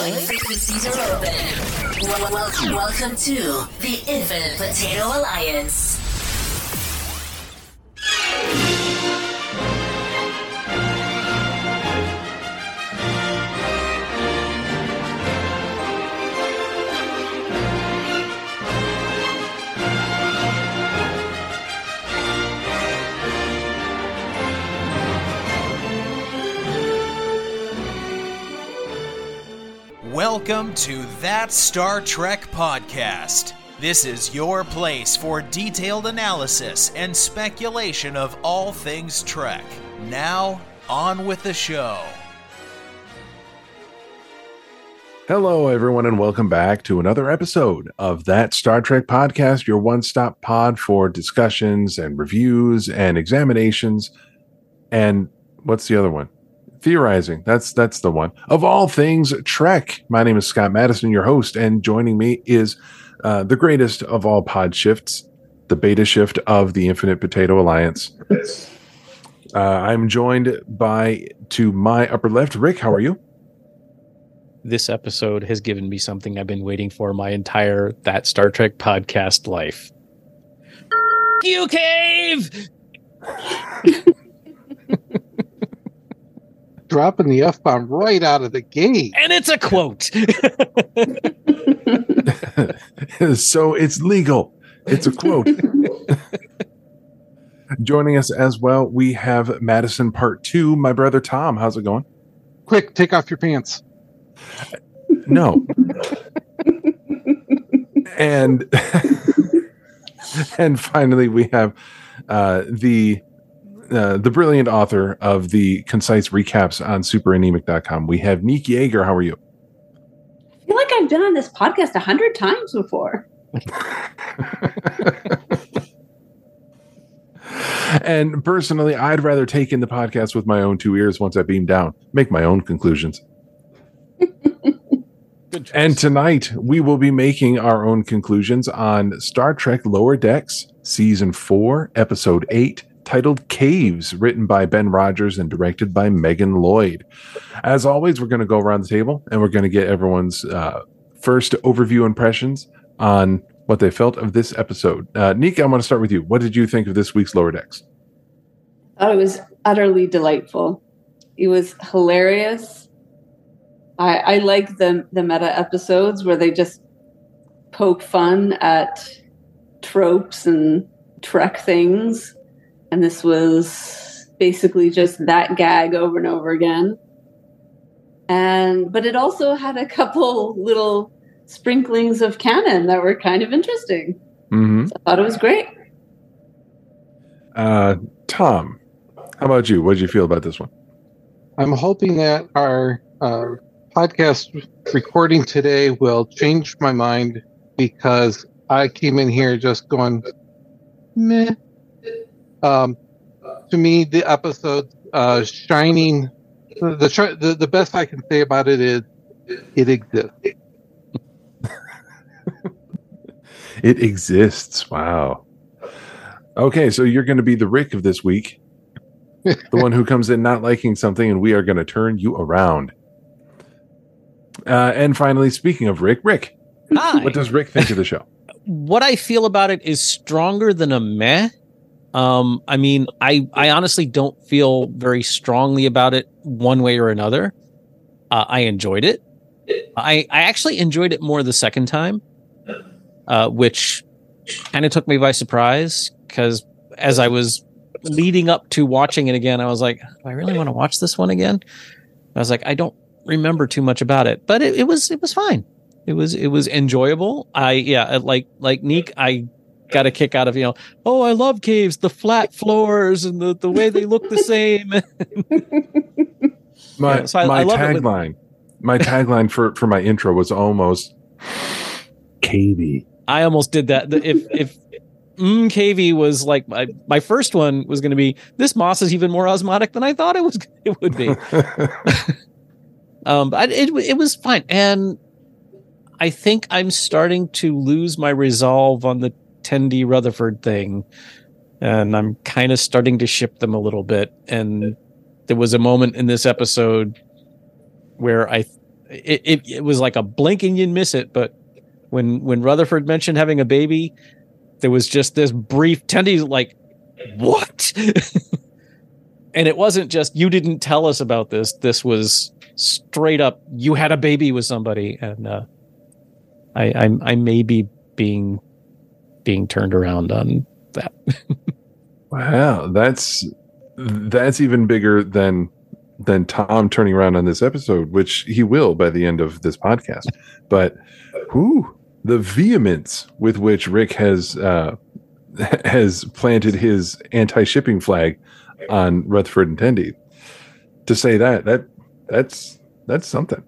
Frequencies are open. Wel- wel- welcome to the Infinite Potato Alliance. Welcome to That Star Trek Podcast. This is your place for detailed analysis and speculation of all things Trek. Now, on with the show. Hello, everyone, and welcome back to another episode of that Star Trek podcast, your one stop pod for discussions and reviews and examinations. And what's the other one? Theorizing. That's that's the one of all things Trek. My name is Scott Madison, your host, and joining me is uh, the greatest of all pod shifts, the beta shift of the Infinite Potato Alliance. Uh, I'm joined by to my upper left, Rick. How are you? this episode has given me something I've been waiting for my entire that Star Trek podcast life. you cave. dropping the f bomb right out of the gate. And it's a quote. so it's legal. It's a quote. Joining us as well, we have Madison Part Two. My brother Tom. How's it going? Quick, take off your pants. No. and and finally, we have uh, the uh, the brilliant author of the concise recaps on superanemic.com. We have Neek Yeager. How are you? I feel like I've been on this podcast a hundred times before. and personally, I'd rather take in the podcast with my own two ears once I beam down, make my own conclusions. And tonight, we will be making our own conclusions on Star Trek Lower Decks, Season 4, Episode 8, titled Caves, written by Ben Rogers and directed by Megan Lloyd. As always, we're going to go around the table and we're going to get everyone's uh, first overview impressions on what they felt of this episode. Uh, I want to start with you. What did you think of this week's Lower Decks? Thought it was utterly delightful. It was hilarious. I, I like the the meta episodes where they just poke fun at tropes and Trek things, and this was basically just that gag over and over again. And but it also had a couple little sprinklings of canon that were kind of interesting. Mm-hmm. I thought it was great. Uh, Tom, how about you? What did you feel about this one? I'm hoping that our uh, podcast recording today will change my mind because I came in here just going meh. Um, to me, the episode uh, shining. The, the the the best I can say about it is it exists. It exists. Wow. Okay, so you're going to be the Rick of this week, the one who comes in not liking something, and we are going to turn you around. Uh, and finally, speaking of Rick, Rick, Hi. what does Rick think of the show? what I feel about it is stronger than a meh. Um, I mean, I I honestly don't feel very strongly about it one way or another. Uh, I enjoyed it. I I actually enjoyed it more the second time, uh, which kind of took me by surprise because as I was leading up to watching it again, I was like, "Do I really want to watch this one again?" I was like, I don't remember too much about it, but it, it was it was fine. It was it was enjoyable. I yeah, like like Neek, I got a kick out of you know. Oh, I love caves, the flat floors and the the way they look the same. My Yeah, so I- my I love it when- tagline, my tagline for for my intro was almost cavey. I almost did that. If if mm, KV was like my my first one was going to be this moss is even more osmotic than I thought it was it would be. Um, but it it was fine, and I think I'm starting to lose my resolve on the Tendi Rutherford thing, and I'm kind of starting to ship them a little bit. And there was a moment in this episode where I it, it, it was like a blink and you'd miss it. But when when Rutherford mentioned having a baby, there was just this brief Tendi's like, what? and it wasn't just you didn't tell us about this. This was straight up you had a baby with somebody, and uh, I I'm, I may be being being turned around on that. Wow, that's that's even bigger than than Tom turning around on this episode, which he will by the end of this podcast. But who the vehemence with which Rick has uh, has planted his anti-shipping flag on Rutherford and Tendi to say that that that's that's something.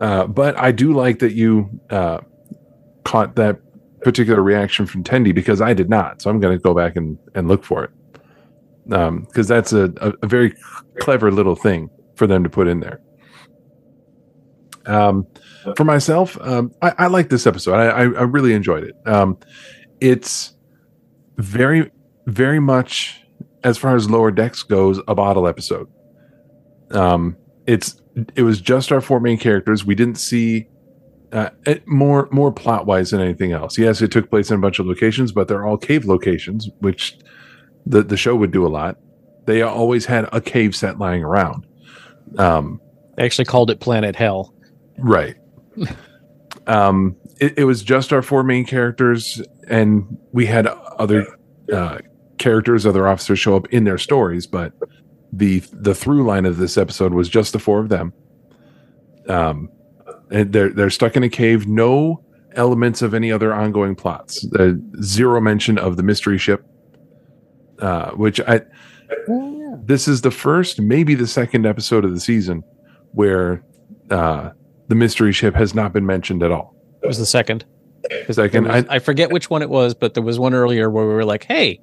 Uh, but I do like that you uh, caught that particular reaction from Tendi because I did not. So I'm going to go back and, and look for it. Um, cause that's a, a, a very clever little thing for them to put in there. Um, for myself, um, I, I like this episode. I, I, I really enjoyed it. Um, it's very, very much as far as lower decks goes, a bottle episode. Um, it's, it was just our four main characters. We didn't see uh, it, more more plot wise than anything else. Yes, it took place in a bunch of locations, but they're all cave locations, which the the show would do a lot. They always had a cave set lying around. Um, they actually called it Planet Hell. Right. um, it, it, was just our four main characters, and we had other uh, characters, other officers show up in their stories, but the the through line of this episode was just the four of them. Um, they're they're stuck in a cave. No elements of any other ongoing plots. Uh, zero mention of the mystery ship, uh, which I. This is the first, maybe the second episode of the season where uh, the mystery ship has not been mentioned at all. It was the second. Second, was, I, I, forget which one it was, but there was one earlier where we were like, "Hey,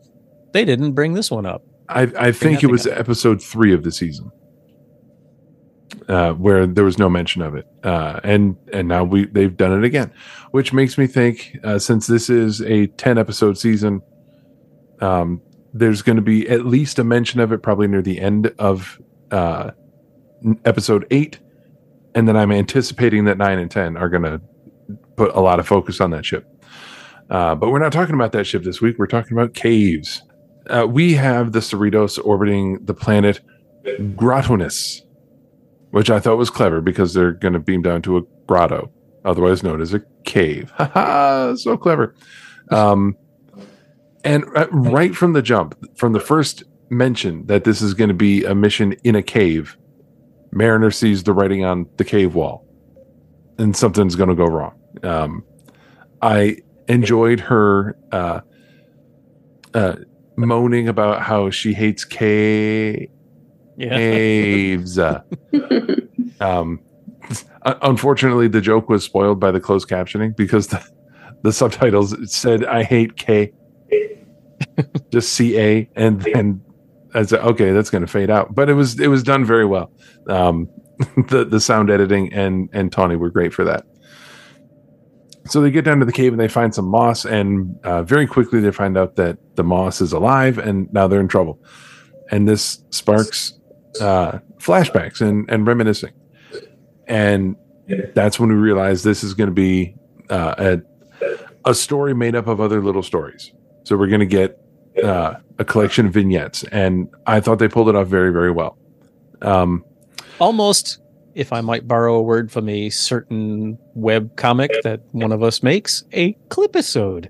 they didn't bring this one up." I, I think it was up. episode three of the season uh, where there was no mention of it, uh, and and now we they've done it again, which makes me think uh, since this is a ten episode season, um, there's going to be at least a mention of it probably near the end of uh, episode eight, and then I'm anticipating that nine and ten are going to put a lot of focus on that ship. Uh, but we're not talking about that ship this week. We're talking about caves. Uh, we have the Cerritos orbiting the planet Grottonus which I thought was clever because they're going to beam down to a grotto, otherwise known as a cave. Ha ha! so clever. Um, and uh, right from the jump, from the first mention that this is going to be a mission in a cave, Mariner sees the writing on the cave wall, and something's going to go wrong. Um, I enjoyed her uh, uh, moaning about how she hates cave yeah. caves. um, unfortunately, the joke was spoiled by the closed captioning because the, the subtitles said "I hate K," just C A, and then I said, "Okay, that's going to fade out." But it was it was done very well. Um, the the sound editing and and Tawny were great for that. So they get down to the cave and they find some moss, and uh, very quickly they find out that the moss is alive, and now they're in trouble. And this sparks uh, flashbacks and, and reminiscing. And that's when we realized this is going to be uh, a, a story made up of other little stories. So we're going to get uh, a collection of vignettes. And I thought they pulled it off very, very well. Um, Almost, if I might borrow a word from a certain web comic that one of us makes, a clipisode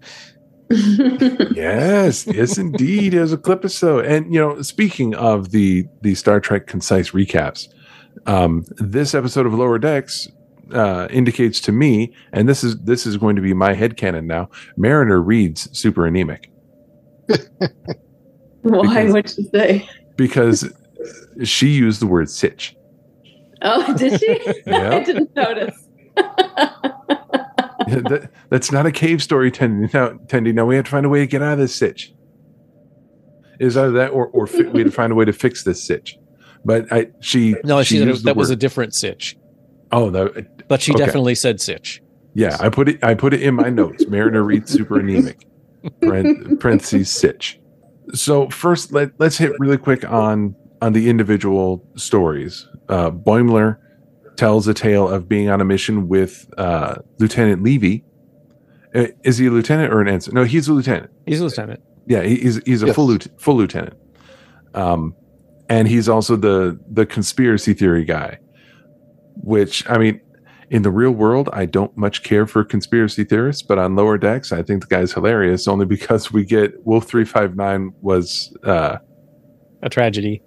yes, yes, indeed, it was a clip episode. And you know, speaking of the the Star Trek concise recaps, um, this episode of Lower Decks uh, indicates to me, and this is this is going to be my head canon now. Mariner reads super anemic. Why? What'd you say? Because she used the word sitch. Oh, did she? Yep. I didn't notice. that, that's not a cave story, Tendi. Now, Tendi, now we have to find a way to get out of this sitch. Is either that or, or fi- we have to find a way to fix this sitch. But I, she no, she, she that was a different sitch. Oh, that, but she okay. definitely said sitch. Yeah, I put it. I put it in my notes. Mariner reads super anemic. parentheses sitch. So first, let let's hit really quick on on the individual stories. Uh, Boimler tells a tale of being on a mission with uh, Lieutenant Levy. Uh, Is he a lieutenant or an ensign? No, he's a lieutenant. He's a lieutenant. Yeah, he's he's a Yes. full lieutenant, full lieutenant. Um, and he's also the the conspiracy theory guy. Which I mean, in the real world, I don't much care for conspiracy theorists, but on lower decks, I think the guy's hilarious. Only because we get Wolf three five nine was uh, A tragedy.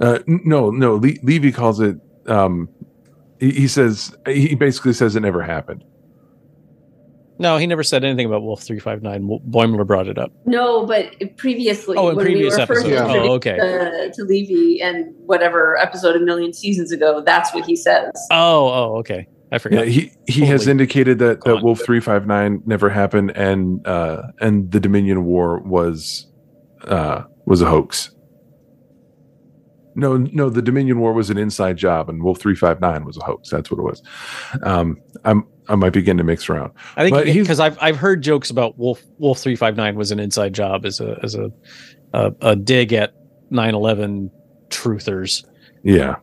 uh, no no Le- Levy calls it. Um, he, he says he basically says it never happened. No, he never said anything about Wolf three five nine. Boimler brought it up. No, but previously, Oh, in when previous we were first episodes. Yeah. Oh, okay. to, to Levy and whatever episode a million seasons ago, that's what he says. Oh, oh, okay. I Yeah, forgot. he he has indicated that, that. Wolf three five nine never happened, and uh, and the Dominion War was uh, was a hoax. No, no, the Dominion War was an inside job, and Wolf three five nine was a hoax. That's what it was. Um, I'm I might begin to mix around. I think because I've I've heard jokes about Wolf Wolf three five nine was an inside job as a as a a, a dig at 9-11 truthers. Yeah,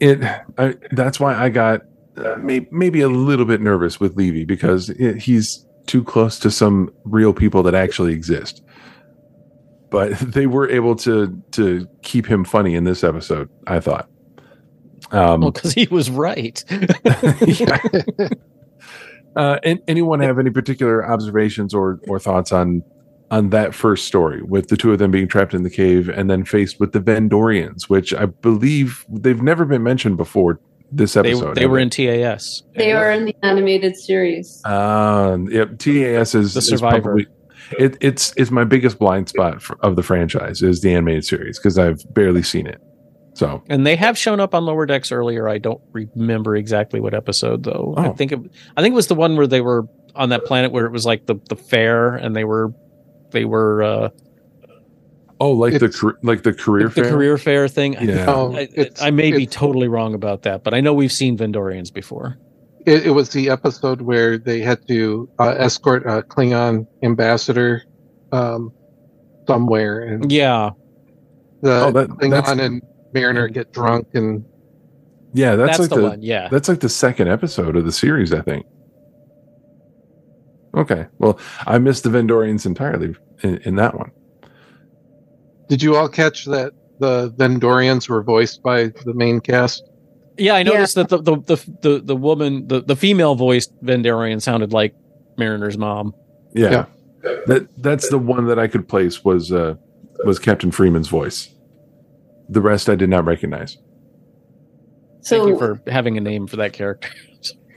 it. I, that's why I got uh, may, maybe a little bit nervous with Levy because it, he's too close to some real people that actually exist. But they were able to to keep him funny in this episode. I thought. Um, Well, because he was right. yeah. uh, and anyone have any particular observations or or thoughts on on that first story with the two of them being trapped in the cave and then faced with the Vendorians, which I believe they've never been mentioned before this episode. they have were in TAS. They are in the animated series. Um, yep, TAS is The is Survivor. probably- it, it's it's my biggest blind spot for, of the franchise is the animated series because I've barely seen it. So and they have shown up on lower decks earlier. I don't remember exactly what episode though. I Oh. think it, I think it was the one where they were on that planet where it was like the the fair and they were they were uh oh, like the It's- car- like the career the fair? career fair thing. Yeah. I, it's- I may be totally wrong about that, but I know we've seen Vendorians before. It, it was the episode where they had to uh, escort a Klingon ambassador um, somewhere, and Yeah, the Oh, that- Klingon and Mariner get drunk, and Yeah, that's, that's, like the, the, one. Yeah, That's like the second episode of the series, I think. Okay, well, I missed the Vendorians entirely in, in that one. did you all catch that the Vendorians were voiced by the main cast? Yeah. I Yeah. noticed that the the, the the the woman the the female voiced Vendorian sounded like Mariner's mom. Yeah, Yeah. that that's the one that I could place was uh, was Captain Freeman's voice. The rest I did not recognize. So Thank you for having a name for that character.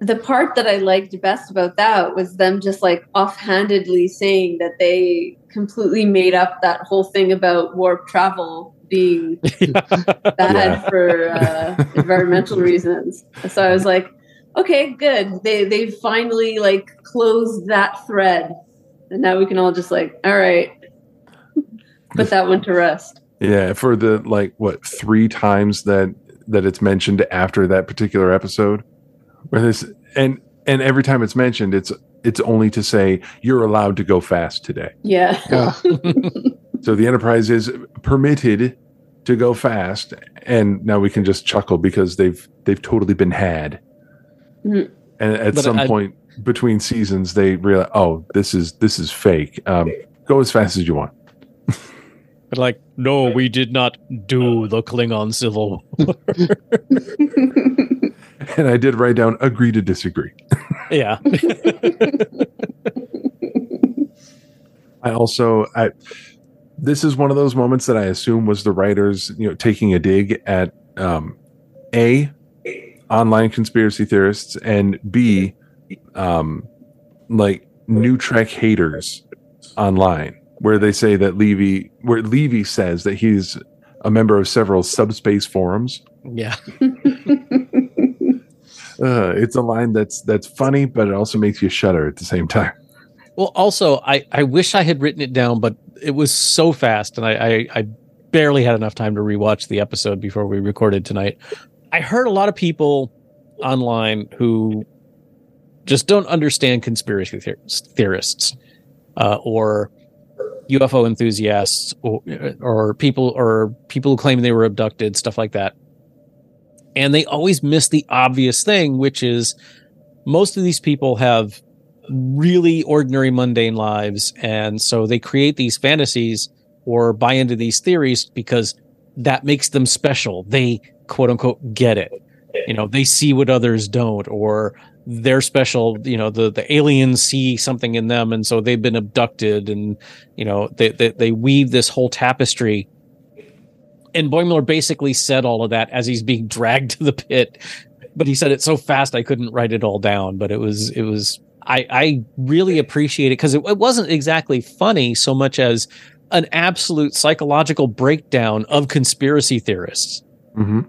the part that I liked best about that was them just like offhandedly saying that they completely made up that whole thing about warp travel being bad Yeah. for uh, environmental reasons. So I was like, okay, good. They they finally like closed that thread, and now we can all just like, all right, put that one to rest. Yeah, for the like what three times that that it's mentioned after that particular episode, where this and and every time it's mentioned, it's it's only to say you're allowed to go fast today. Yeah. Yeah, So the Enterprise is permitted to go fast, and now we can just chuckle because they've they've totally been had. Mhm. And at But some I- point between seasons, they realize, oh, this is this is fake. Um, go as fast as you want. But like, no, we did not do the Klingon Civil War. And I did write down agree to disagree. yeah. I also I this is one of those moments that I assume was the writers, you know, taking a dig at um A online conspiracy theorists and B um like new Trek haters online where they say that Levy where Levy says that he's a member of several subspace forums. Yeah. Uh, it's a line that's that's funny, but it also makes you shudder at the same time. Well, also, I, I wish I had written it down, but it was so fast, and I, I, I barely had enough time to rewatch the episode before we recorded tonight. I heard a lot of people online who just don't understand conspiracy theor- theorists uh, or UFO enthusiasts or, or people or people who claim they were abducted, stuff like that. And they always miss the obvious thing, which is most of these people have really ordinary, mundane lives. And so they create these fantasies or buy into these theories because that makes them special. They quote unquote get it. You know, they see what others don't, or they're special. You know, the, the aliens see something in them. And so they've been abducted and, you know, they, they, they weave this whole tapestry. And Boimler basically said all of that as he's being dragged to the pit but he said it so fast I couldn't write it all down. But it was it was I I really appreciate it because it, it wasn't exactly funny so much as an absolute psychological breakdown of conspiracy theorists. hmm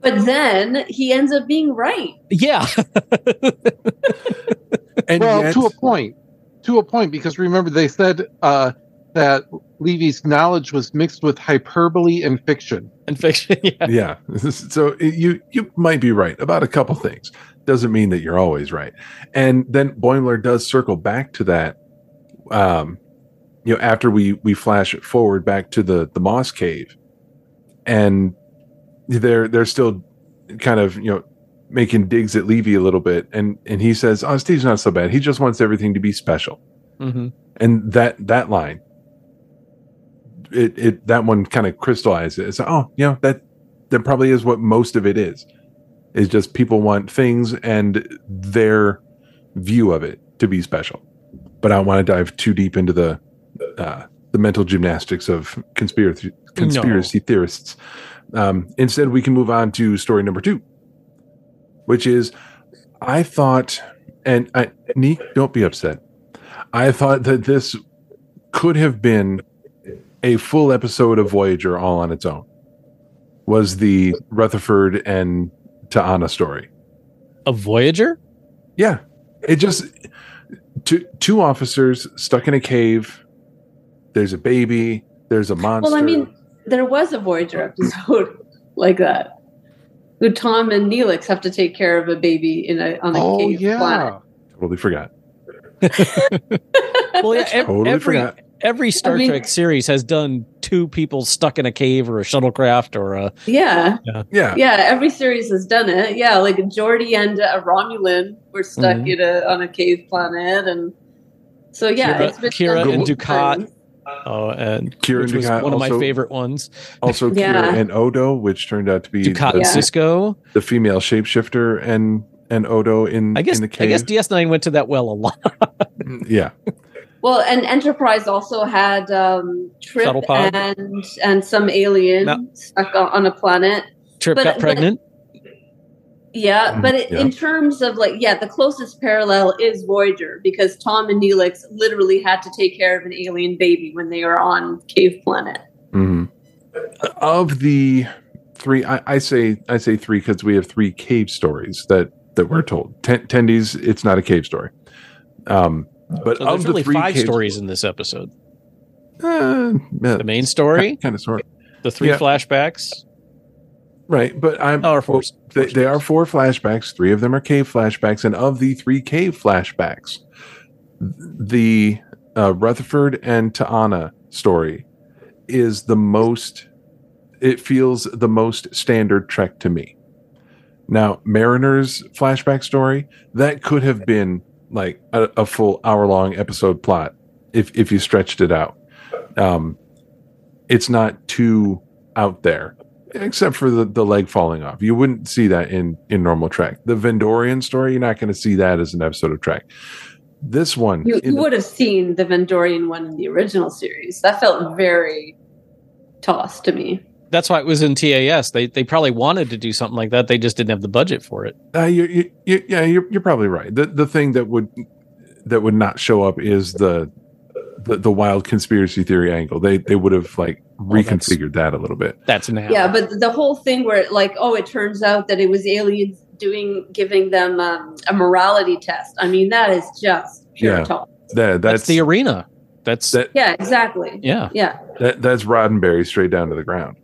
But then he ends up being right. Yeah, And well, yet, to a point. To a point, because remember they said uh, that Levy's knowledge was mixed with hyperbole and fiction. and fiction. Yeah. yeah. So you you might be right about a couple things. Doesn't mean that you're always right. And then Boimler does circle back to that. Um, you know, after we we flash it forward back to the the Moss Cave, and they're they're still kind of you know making digs at Levy a little bit, and and he says, "Oh, Steve's not so bad. He just wants everything to be special." hmm and that that line it it that one kind of crystallizes. it it's oh you know that that probably is what most of it is is just people want things and their view of it to be special. But i don't want to dive too deep into the uh the mental gymnastics of conspiracy conspiracy theorists. Um instead we can move on to story number two which is i thought and i neek don't be upset. I thought that this could have been a full episode of Voyager all on its own. Was the Rutherford and Ta'ana story? A Voyager. Yeah, it just two two officers stuck in a cave. There's a baby. There's a monster. Well, I mean, there was a Voyager episode like that. Who Tom and Neelix have to take care of a baby in a on a Oh cave yeah. planet. totally forgot. Well, yeah. ev- Totally every forgot. every Star I mean- Trek series has done two people stuck in a cave or a shuttlecraft or a Yeah, Yeah, yeah. Every series has done it. Yeah, like Geordi and a Romulan were stuck Mhm. in a on a cave planet, and so yeah, Kira- it's been Kira and many Dukat. oh, and Kieran which was Dukat one of my favorite ones. Also, Yeah. Kira and Odo, which turned out to be Dukat the, and Sisko. the female shapeshifter and and Odo in I guess in the cave. I guess DS9 went to that well a lot. yeah, Well, and Enterprise also had um, Trip and and some alien No. stuck on, on a planet. Trip But- got but- pregnant. Yeah, Mm, but it, yeah. in terms of like, yeah, the closest parallel is Voyager because Tom and Neelix literally had to take care of an alien baby when they were on Cave Planet. Mm-hmm. Of the three, I, I say I say three because we have three cave stories that that we're told. Ten, Tendi's, it's not a cave story. Um, but So of there's the really three five stories in this episode. Uh, The main story, kind of sort, the three Yeah. flashbacks. right? But I'm Oh, four. They, they are four flashbacks. Three of them are cave flashbacks, and of the three cave flashbacks, the uh, Rutherford and Ta'ana story is the most. It feels the most standard Trek to me. Now, Mariner's flashback story that could have been like a, a full hour long episode plot if if you stretched it out. Um, it's not too out there except for the, the leg falling off. You wouldn't see that in in normal Trek. The Vendorian story, you're not going to see that as an episode of Trek. This one, You, you would have seen the Vendorian one in the original series. That felt very tossed to me. That's why it was in TAS. They they probably wanted to do something like that. They just didn't have the budget for it. uh, you, you, you, yeah, you're, you're probably right. The the thing that would that would not show up is the the, the wild conspiracy theory angle. They they would have like Well, reconfigured that a little bit. That's now. Yeah, but the whole thing where like, oh, it turns out that it was aliens doing giving them um, a morality test. I mean, that is just pure Yeah. TOS. That that's, that's the arena. That's that Yeah, exactly. yeah. Yeah. That that's Roddenberry straight down to the ground.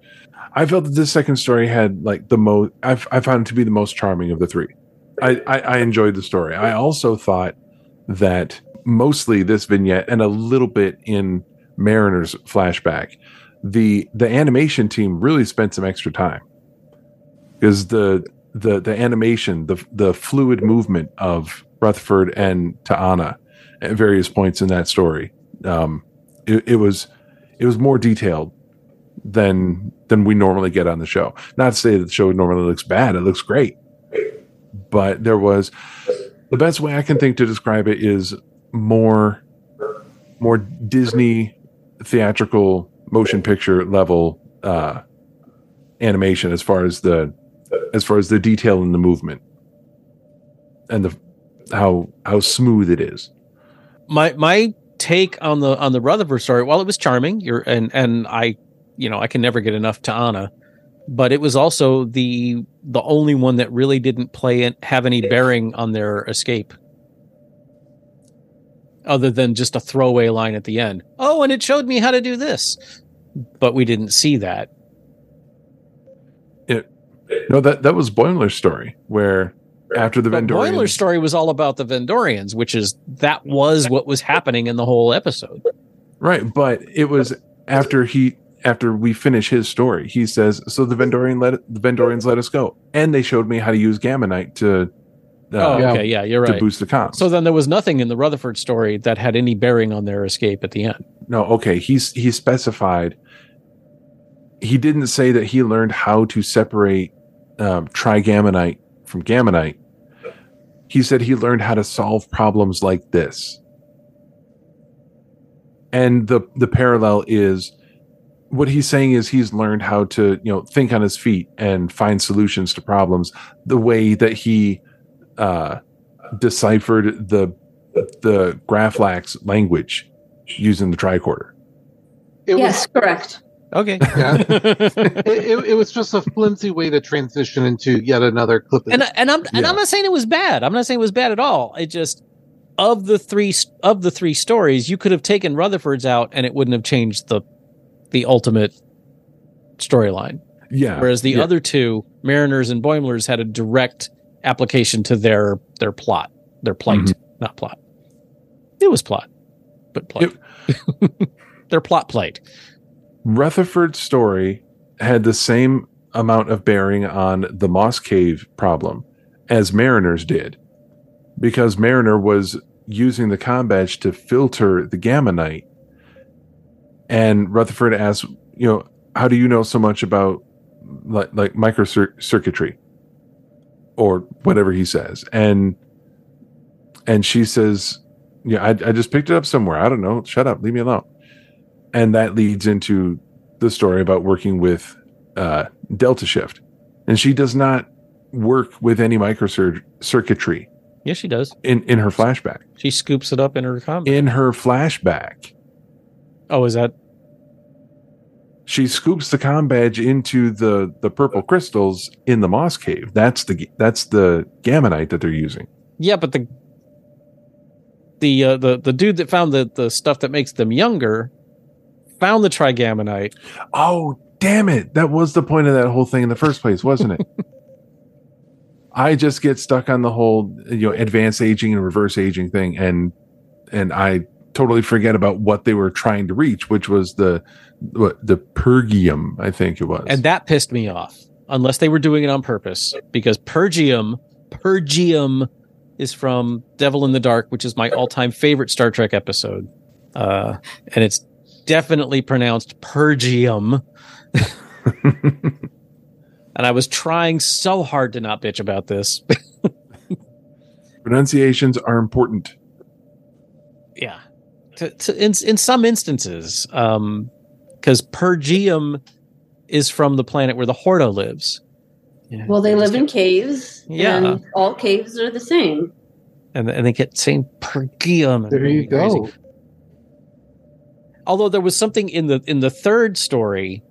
I felt that this second story had like the most. I found it to be the most charming of the three. I, I I enjoyed the story. I also thought that mostly this vignette and a little bit in Mariner's flashback, the the animation team really spent some extra time because the the the animation, the the fluid movement of Rutherford and Ta'ana at various points in that story, um, it, it was it was more detailed than than we normally get on the show. Not to say that the show normally looks bad; it looks great, but there was the best way I can think to describe it is more more Disney theatrical motion picture level uh, animation as far as the as far as the detail in the movement and the how how smooth it is. my my take on the on the Rutherford story, while it was charming, you're and and I, you know, I can never get enough Ta'ana, but it was also the the only one that really didn't play and have any bearing on their escape. Other than just a throwaway line at the end. Oh, and it showed me how to do this. But we didn't see that. It no that that was Boimler's story where after the But Vendorian Boimler's story was all about the Vendorians, which is that was what was happening in the whole episode. Right, but it was after he after we finish his story, he says, "So the Vendorian let the Vendorians let us go, and they showed me how to use gammonite to uh, oh, yeah. okay, yeah, you're right. to boost the comms." So then there was nothing in the Rutherford story that had any bearing on their escape at the end. no, okay, he's he specified. He didn't say that he learned how to separate um, trigammonite from gammonite. He said he learned how to solve problems like this. And the the parallel is what he's saying is he's learned how to you know think on his feet and find solutions to problems the way that he uh, deciphered the the Graflax language using the tricorder. It yes, correct. Okay. Yeah. was it, it, it was just a flimsy way to transition into yet another clip. and I- and I'm and I'm not saying it was bad. I'm not saying it was bad at all. It just of the three of the three stories, you could have taken Rutherford's out, and it wouldn't have changed the the ultimate storyline. Yeah. Whereas the yeah. other two, Mariners and Boimlers, had a direct application to their their plot, their plight, Mm-hmm. not plot. It was plot, but plight. their plot plight. Rutherford's story had the same amount of bearing on the Moss Cave problem as Mariner's did, because Mariner was using the combadge to filter the gammonite. And Rutherford asks, you know, how do you know so much about like, like microcircuitry or whatever he says? And and she says, yeah, I, I just picked it up somewhere. I don't know. Shut up. Leave me alone and that leads into the story about working with uh, Delta Shift, and she does not work with any microcircuitry Yes, she does. in in her flashback. She scoops it up in her combadge. In her flashback, oh, is that she scoops the com badge into the the purple crystals in the Moss Cave. That's the that's the gammonite that they're using. Yeah, but the the uh, the the dude that found the the stuff that makes them younger found the trigammonite. Oh, damn it. That was the point of that whole thing in the first place, wasn't it? I just get stuck on the whole, you know, advanced aging and reverse aging thing and and I totally forget about what they were trying to reach, which was the what the Pergium, I think it was. And that pissed me off. Unless they were doing it on purpose because Pergium Pergium is from Devil in the Dark, which is my all-time favorite Star Trek episode. Uh and it's definitely pronounced Pergium. and I was trying so hard to not bitch about this. pronunciations are important. yeah to, to, in, in some instances um because pergium is from the planet where the Horta lives yeah. Well, they live in caves. Yeah. And all caves are the same. and, and they get same pergium there you crazy. go. although there was something in the in the third story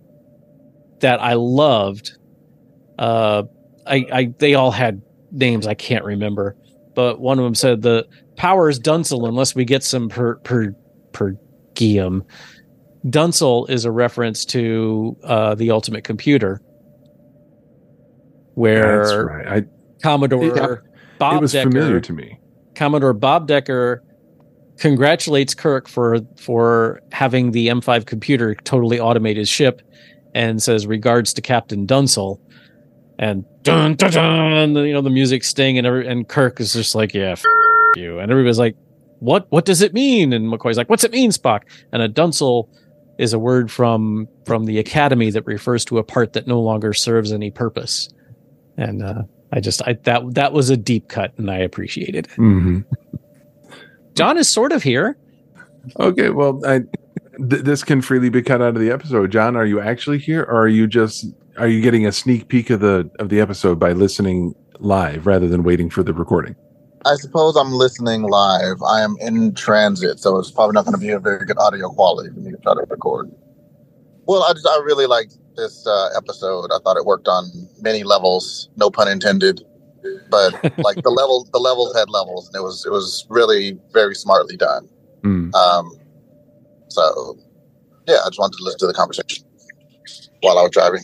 that i loved uh i i they all had names i can't remember but one of them said the power is Dunsel unless we get some per per pergium Dunsel is a reference to uh the ultimate computer where That's right. I, commodore Yeah. bob it was decker familiar to me. Commodore Bob Decker congratulates Kirk for for having the M5 computer totally automate his ship and says regards to Captain Dunsel and dun dun dun, you know the music sting, and every, and Kirk is just like, yeah, f- you, and everybody's like, what what does it mean? And McCoy's like, what's it mean, Spock? And a dunsel is a word from from the Academy that refers to a part that no longer serves any purpose. And uh, I just I that that was a deep cut, and I appreciated it. hmm John is sort of here. Okay, well, I, th- this can freely be cut out of the episode. John, are you actually here, or are you just are you getting a sneak peek of the of the episode by listening live rather than waiting for the recording? I suppose I'm listening live. I am in transit, so it's probably not going to be a very good audio quality for me to try to record. Well, I just I really liked this uh, episode. I thought it worked on many levels, no pun intended. But like the level, the levels had levels, and it was it was really very smartly done. Mm. Um, so yeah, I just wanted to listen to the conversation while I was driving.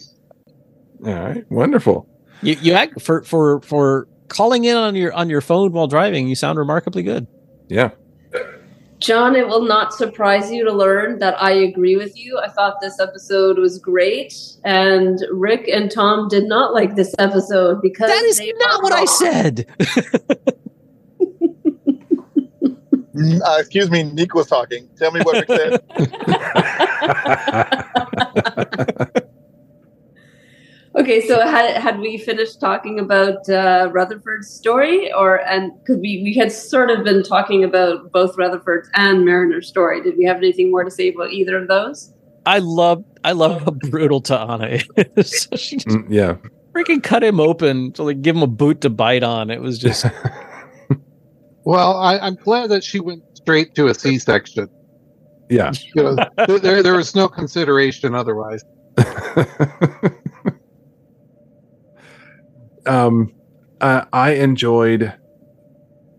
All right, wonderful. You you act for for for calling in on your on your phone while driving. You sound remarkably good. Yeah, John, it will not surprise you to learn that I agree with you. I thought this episode was great, and Rick and Tom did not like this episode because That is they not are what I said. Uh, excuse me, Nick was talking. Tell me what Rick said. Okay, so had had we finished talking about uh, Rutherford's story, or and because we we had sort of been talking about both Rutherford's and Mariner's story, did we have anything more to say about either of those? I love I love how brutal Ta'ana is. she just Mm, yeah. freaking cut him open to like give him a boot to bite on. It was just Well, I, I'm glad that she went straight to a C-section. Yeah. You know, there there was no consideration otherwise. um, uh, I enjoyed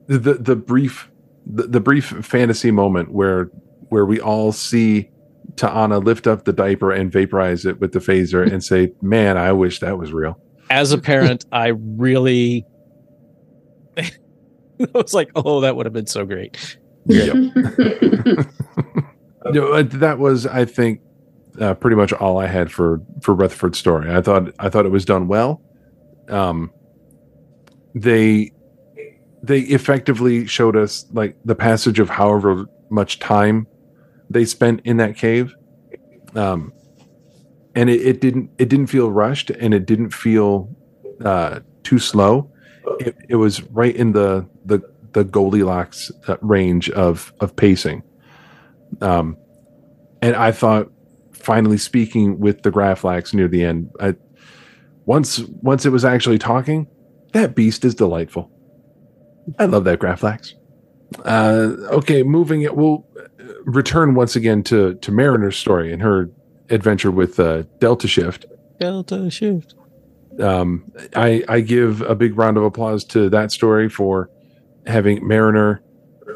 the the, the brief the, the brief fantasy moment where where we all see Ta'ana lift up the diaper and vaporize it with the phaser and say, "Man, I wish that was real." as a parent, I really I was like, oh, that would have been so great. Yep. You know, uh, that was, I think, uh, pretty much all I had for for Rutherford's story. I thought I thought it was done well. Um, they they effectively showed us like the passage of however much time they spent in that cave, um, and it, it didn't it didn't feel rushed and it didn't feel uh, too slow. It, it was right in the the the Goldilocks uh, range of of pacing. Um, and I thought, finally speaking with the Graflax near the end, I, once once it was actually talking, that beast is delightful. I love that Graflax. Uh, okay, moving it, we'll uh, return once again to to Mariner's story and her adventure with uh, Delta Shift. Delta shift. Um, I I give a big round of applause to that story for having Mariner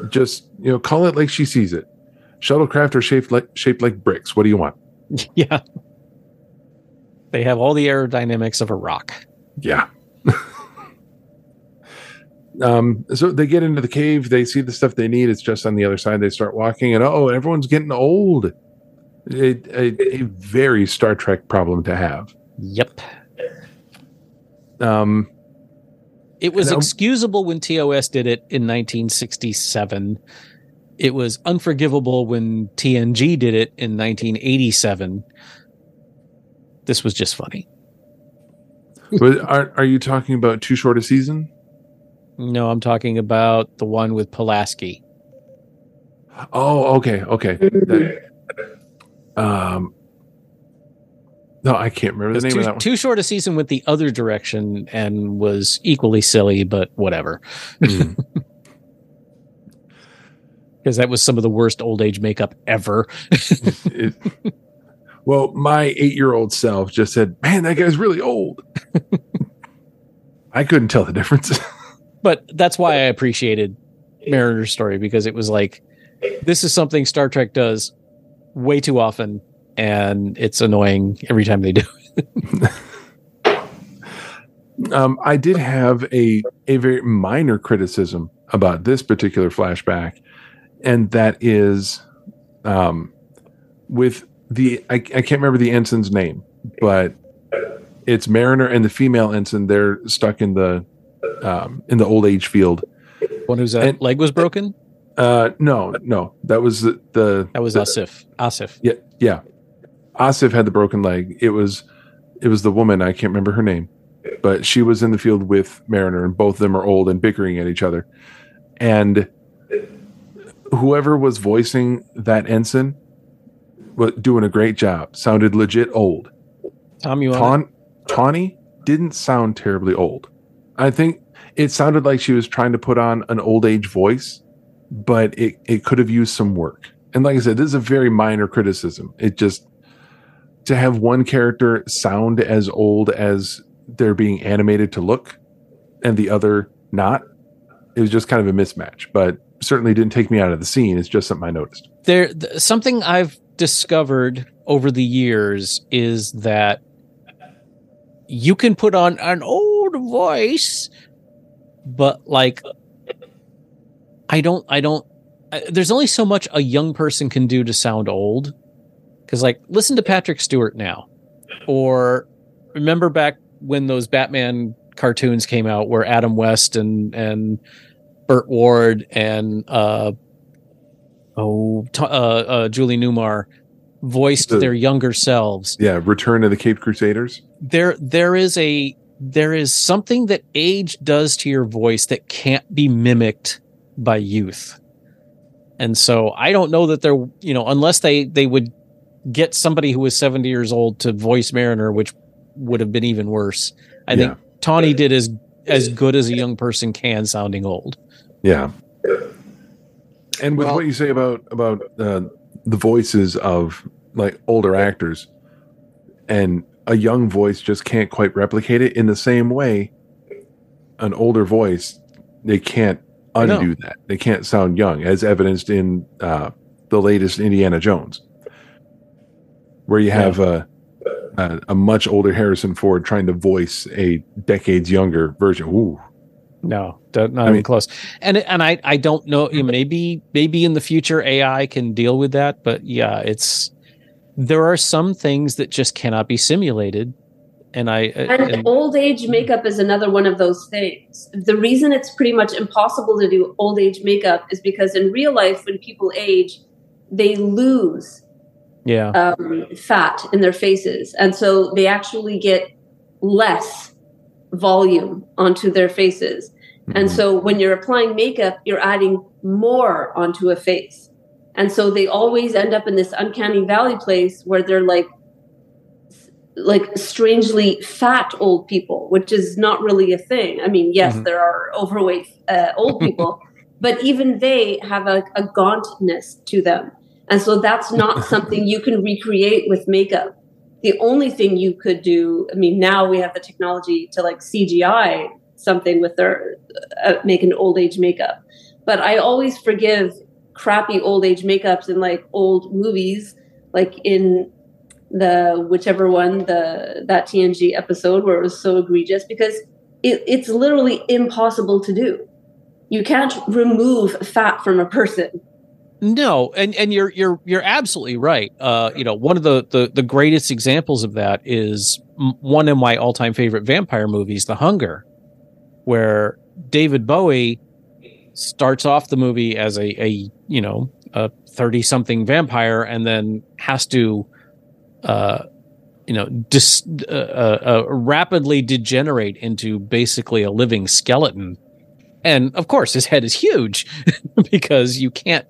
just you know call it like she sees it. Shuttlecraft are shaped like shaped like bricks. What do you want? Yeah. They have all the aerodynamics of a rock. Yeah. um, so they get into the cave, they see the stuff they need, it's just on the other side. They start walking, and oh, everyone's getting old. A, a, a very Star Trek problem to have. Yep. Um, It was um, excusable when TOS did it in 1967. It was unforgivable when TNG did it in 1987. This was just funny. but are are you talking about too short a season? No, I'm talking about the one with Pulaski. Oh, okay, okay. That- um, no, I can't remember the name too, of that one. too short a season with the other direction and was equally silly, but whatever. Mm. Because that was some of the worst old age makeup ever. It- well, my eight-year-old self just said, "Man, that guy's really old." I couldn't tell the difference. but that's why I appreciated Mariner's story because it was like, this is something Star Trek does way too often, and it's annoying every time they do. um, I did have a a very minor criticism about this particular flashback, and that is, um, with the I, I can't remember the ensign's name, but it's Mariner and the female ensign. They're stuck in the um, in the old age field. One whose uh, leg was broken. Uh, no, no, that was the, the That was the, Asif. Asif. Yeah, yeah. Asif had the broken leg. It was it was the woman I can't remember her name, but she was in the field with Mariner, and both of them are old and bickering at each other. And whoever was voicing that ensign was doing a great job. Sounded legit old. Tom, you? Tawn, Tawny didn't sound terribly old. I think it sounded like she was trying to put on an old age voice, but it, it could have used some work. And like I said, this is a very minor criticism. It just to have one character sound as old as they're being animated to look and the other not, it was just kind of a mismatch, but certainly didn't take me out of the scene. It's just something I noticed. there th- something I've discovered over the years is that you can put on an old voice, but like I don't, I don't. I, there's only so much a young person can do to sound old. Because like, listen to Patrick Stewart now, or remember back when those Batman cartoons came out, where Adam West and and Burt Ward and uh oh t- uh, uh Julie Newmar voiced The- their younger selves Yeah, Return of the Cape Crusaders. there there is a there is something that age does to your voice that can't be mimicked by youth and so i don't know that they're you know unless they they would get somebody who was 70 years old to voice mariner which would have been even worse i Yeah. think tawny did as as good as a young person can sounding old Yeah. And with Well- what you say about about uh, the voices of like older actors, and a young voice just can't quite replicate it in the same way, an older voice they can't undo that. They can't sound young, as evidenced in uh, the latest Indiana Jones, where you have a, a a much older Harrison Ford trying to voice a decades younger version. Ooh, No, don't- not I even close. And and I I don't know. know, Maybe maybe in the future AI can deal with that, but yeah, it's there are some things that just cannot be simulated. And I And, and- old age makeup is another one of those things. The reason it's pretty much impossible to do old age makeup is because in real life, when people age, they lose yeah, um, fat in their faces. And so they actually get less volume onto their faces. And so when you're applying makeup, you're adding more onto a face. And so they always end up in this uncanny valley place where they're like like strangely fat old people, which is not really a thing. I mean, yes, Mhm. there are overweight uh, old people, but even they have a, a gauntness to them. And so that's not something you can recreate with makeup. The only thing you could do, I mean, now we have the technology to like CGI something with their uh, make an old age makeup. But I always forgive crappy old age makeups in like old movies, like in the whichever one the that TNG episode where it was so egregious because it, it's literally impossible to do. You can't remove fat from a person. no, and and you're you're you're absolutely right. Uh, you know, one of the the the greatest examples of that is one of my all time favorite vampire movies, The Hunger, where David Bowie starts off the movie as a, a you know a 30 something vampire and then has to uh you know dis, uh, uh, uh, rapidly degenerate into basically a living skeleton and of course his head is huge because you can't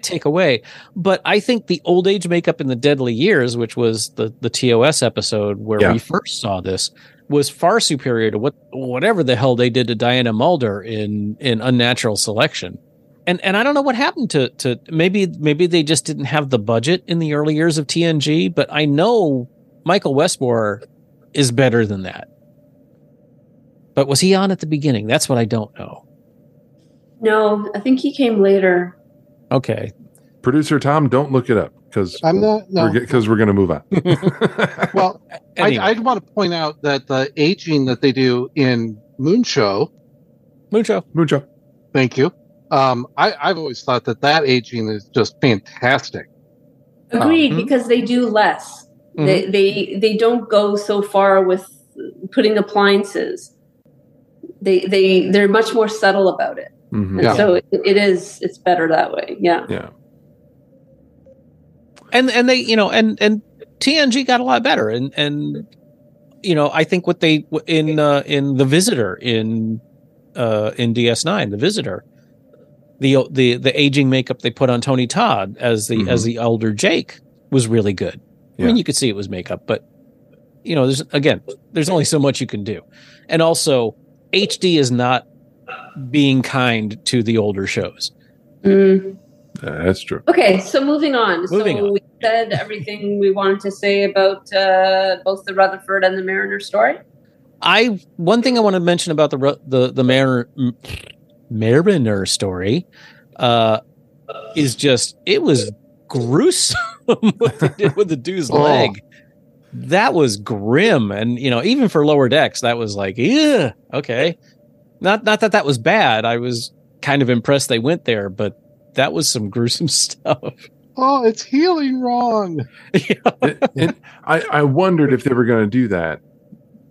take away but i think the old age makeup in the deadly years which was the the tos episode where Yeah. we first saw this was far superior to what whatever the hell they did to Diana Muldaur in in Unnatural Selection. And and I don't know what happened to to maybe maybe they just didn't have the budget in the early years of TNG, but I know Michael Westmore is better than that. But was he on at the beginning? That's what I don't know. No, I think he came later. Okay. Producer Tom, don't look it up because I'm not. No. we're we're going to move on. well, Anyway, I, I want to point out that the aging that they do in Moon Show. Mucho. Mucho. Thank you. Um, I, I've always thought that that aging is just fantastic. Agreed, Mhm. because they do less. Mhm. They, they they don't go so far with putting appliances. They they they're much more subtle about it. Mhm. And Yeah. So it, it is it's better that way. Yeah. Yeah. And and they you know and and TNG got a lot better and and you know I think what they in uh, in the visitor in uh in DS9 the visitor the the the aging makeup they put on Tony Todd as the as the elder Jake was really good. I mean you could see it was makeup but you know there's again there's only so much you can do. And also HD is not being kind to the older shows. Mm. That's true. Okay, so moving on. Moving so on. we said everything we wanted to say about uh, both the Rutherford and the Mariner story. I one thing I want to mention about the Ru- the the Mariner Mariner story uh, is just it was gruesome what they did with the dude's Oh. leg. That was grim, and you know even for lower decks, that was like, yeah, okay. Not not that that was bad. I was kind of impressed they went there, but that was some gruesome stuff. Oh, it's healing wrong. and, and I, I wondered if they were going to do that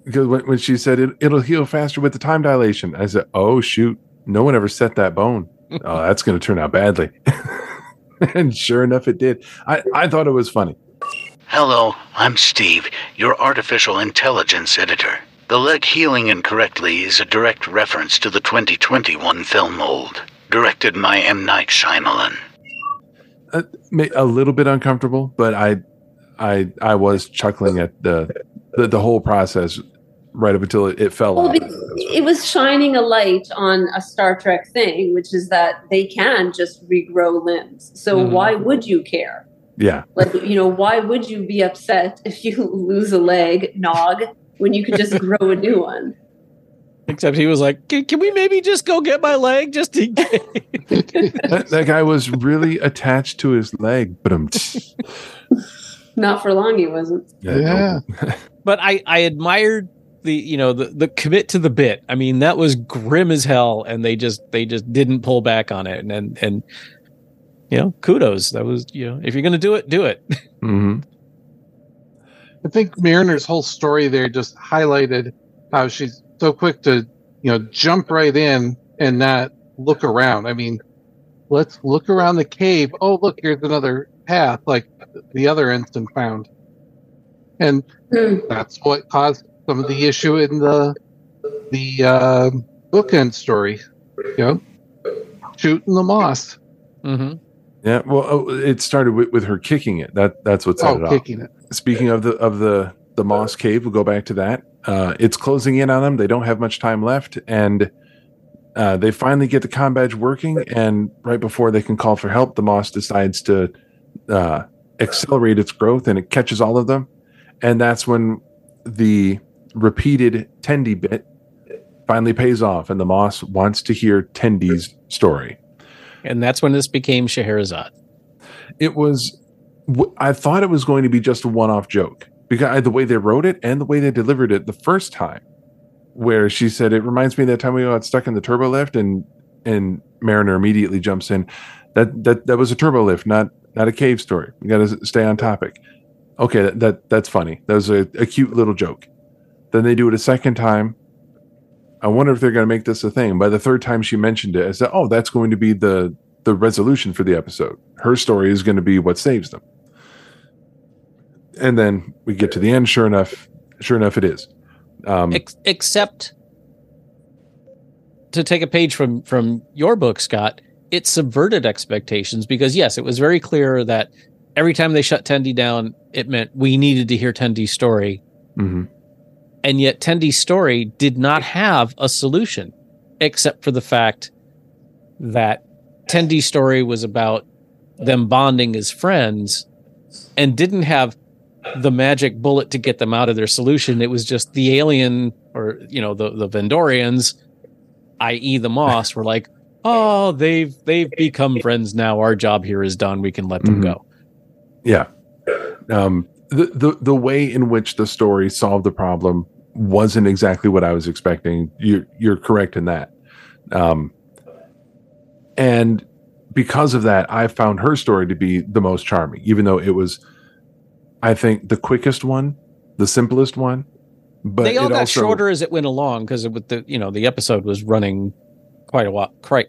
because when, when she said it, it'll heal faster with the time dilation, I said, "Oh shoot, no one ever set that bone. oh, that's going to turn out badly." and sure enough, it did. I, I thought it was funny. Hello, I'm Steve, your artificial intelligence editor. The leg healing incorrectly is a direct reference to the 2021 film Old, directed by M. Night Shyamalan. Uh, ma- a little bit uncomfortable, but I, I, I was chuckling at the the, the whole process right up until it, it fell Well, off. because it was shining a light on a Star Trek thing, which is that they can just regrow limbs. So Mhm. why would you care? Yeah, Like, you know, why would you be upset if you lose a leg, Nog, when you could just grow a new one? Except he was like, can, can we maybe just go get my leg just in case? that, that guy was really attached to his leg, but um, Not for long, he wasn't. Yeah. but I I admired the you know the the commit to the bit. I mean that was grim as hell, and they just they just didn't pull back on it. And and, and you know kudos. That was you know if you're gonna do it, do it. hmm I think Mariner's whole story there just highlighted how she's so quick to, you know, jump right in and not look around. I mean, let's look around the cave. Oh, look, here's another path like the other ensign found. And Hmm. that's what caused some of the issue in the the uh, bookend story. You know, shooting the moss. Mm-hmm. Yeah, well, oh, it started with, with her kicking it. That that's what set Oh, it off. kicking it. Speaking of the of the the Moss Cave, we'll go back to that. Uh, it's closing in on them. They don't have much time left, and uh, they finally get the combadge working. And right before they can call for help, the Moss decides to uh, accelerate its growth, and it catches all of them. And that's when the repeated Tendi bit finally pays off, and the Moss wants to hear Tendi's story. And that's when this became Scheherazade. it was I thought it was going to be just a one-off joke because the way they wrote it and the way they delivered it the first time where she said it reminds me of that time we got stuck in the turbo lift and and mariner immediately jumps in. That that that was a turbo lift not not a cave story. We got to stay on topic. Okay that, that that's funny. That was a, a cute little joke. Then they do it a second time. I wonder if they're going to make this a thing. By the third time she mentioned it i said oh that's going to be the the resolution for the episode. Her story is going to be what saves them. And then we get to the end. Sure enough, sure enough, it is. Um, Ex- except to take a page from from your book, Scott, it subverted expectations because yes, it was very clear that every time they shut Tendi down, it meant we needed to hear Tendi's story, mhm. and yet Tendi's story did not have a solution, except for the fact that Tendi's story was about them bonding as friends, and didn't have the magic bullet to get them out of their solution. It was just the alien or you know the the Vendorians, i.e. the Moss, were like, oh, they've they've become friends now. Our job here is done. We can let them Mhm. go. Yeah. Um, the, the the way in which the story solved the problem wasn't exactly what I was expecting. You're you're correct in that. Um, and because of that, I found her story to be the most charming, even though it was, I think, the quickest one, the simplest one, but they all it got also- shorter as it went along because it with the you know the episode was running quite a while, quite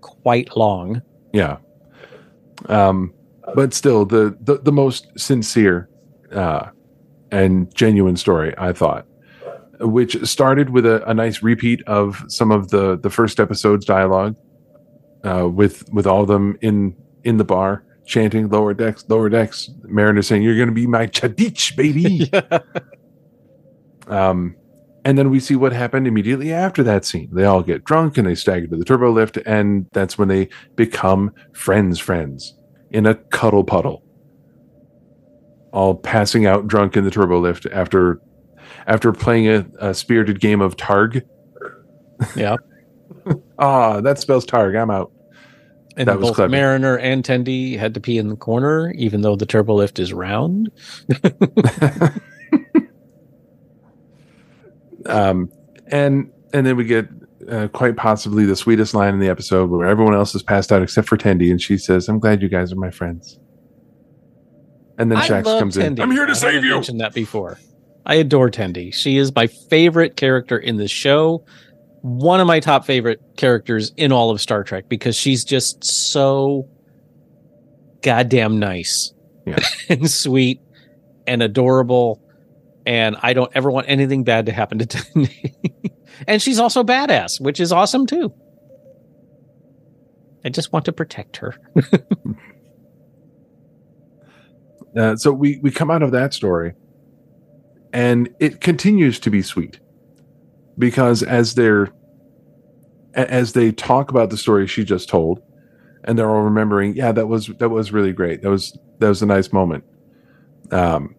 quite long. Yeah. Um, but still, the the, the most sincere uh, and genuine story, I thought, which started with a, a nice repeat of some of the the first episode's dialogue, uh, with with all of them in in the bar chanting "lower decks, lower decks." Mariner saying, "You're going to be my chadich, baby." Um, and then we see what happened immediately after that scene. They all get drunk and they stagger to the turbo lift, and that's when they become friends, friends in a cuddle puddle, all passing out drunk in the turbo lift after after playing a, a spirited game of Targ. Yeah. Ah, that spells Targ. I'm out. And That was both clever. Mariner and Tendi had to pee in the corner, even though the turbo lift is round. um, and and then we get uh, quite possibly the sweetest line in the episode where everyone else is passed out except for Tendi, and she says, "I'm glad you guys are my friends." And then I Shaxs love comes in. I'm here to I save haven't you. Mentioned that before. I adore Tendi. She is my favorite character in the show. One of my top favorite characters in all of Star Trek because she's just so goddamn nice Yeah. and sweet and adorable. And I don't ever want anything bad to happen to and she's also badass, which is awesome too. I just want to protect her. Uh, so we we come out of that story, and it continues to be sweet because as they're as they talk about the story she just told, and they're all remembering, yeah, that was that was really great. That was that was a nice moment. Um,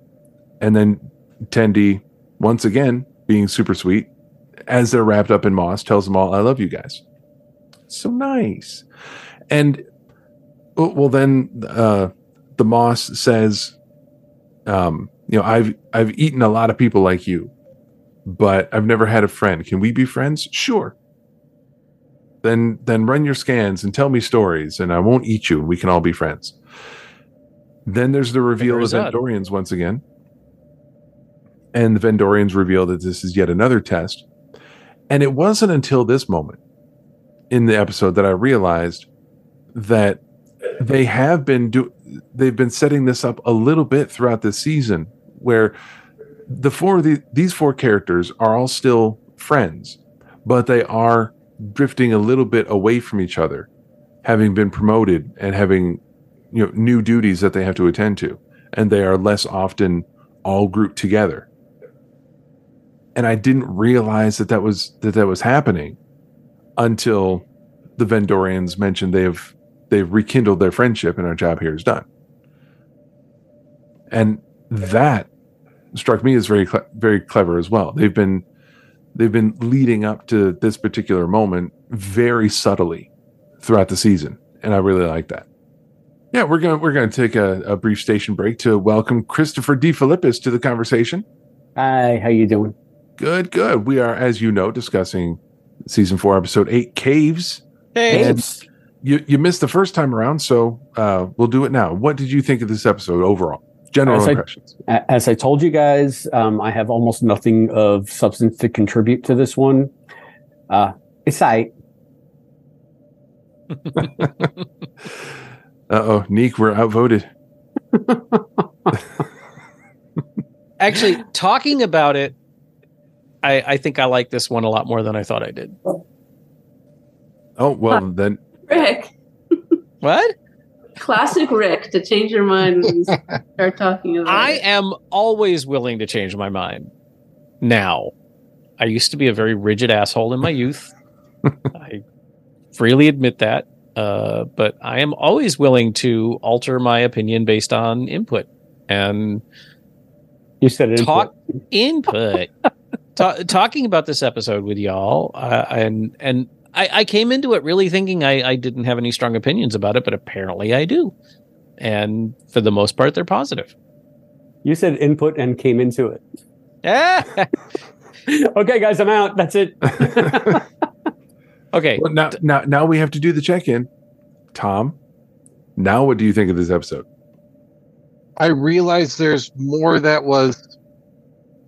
and then Tendi once again being super sweet as they're wrapped up in moss tells them all, "I love you guys." So nice, and well, well then uh, the moss says, um, "You know, I've I've eaten a lot of people like you, but I've never had a friend. Can we be friends? Sure." Then then run your scans and tell me stories, and I won't eat you, and we can all be friends. Then there's the reveal of Verizon. Vendorians once again. And the Vendorians reveal that this is yet another test. And it wasn't until this moment in the episode that I realized that they have been do they've been setting this up a little bit throughout the season where the four the, these four characters are all still friends, but they are drifting a little bit away from each other, having been promoted and having you know new duties that they have to attend to, and they are less often all grouped together. And I didn't realize that that was that that was happening until the Vendorians mentioned they've they've rekindled their friendship and our job here is done. And that struck me as very cle very clever as well. They've been they've been leading up to this particular moment very subtly throughout the season, and I really like that. Yeah, we're gonna we're gonna take a, a brief station break to welcome Christopher D. Philippus to the conversation. Hi, how you doing? Good, good. We are, as you know, discussing season four, episode eight, Caves. Hey, And you you missed the first time around, so uh, we'll do it now. What did you think of this episode overall? General As I- impressions. A- As I told you guys, um, I have almost nothing of substance to contribute to this one. Uh, it's I. Uh oh, Neek, we're outvoted. actually talking about it I, I think I like this one a lot more than I thought I did. Oh well, then Rick, What? Classic Rick, to change your mind when you start talking about I it. am always willing to change my mind. Now, I used to be a very rigid asshole in my youth. I freely admit that. Uh, but I am always willing to alter my opinion based on input and You said it. talk input. Ta- talking about this episode with y'all, uh, and and I, I came into it really thinking I, I didn't have any strong opinions about it, but apparently I do, and for the most part, they're positive. You said input and came into it. Ah! okay, guys, I'm out. That's it. okay, well, now now now we have to do the check in. Tom, now what do you think of this episode? I realized there's more that was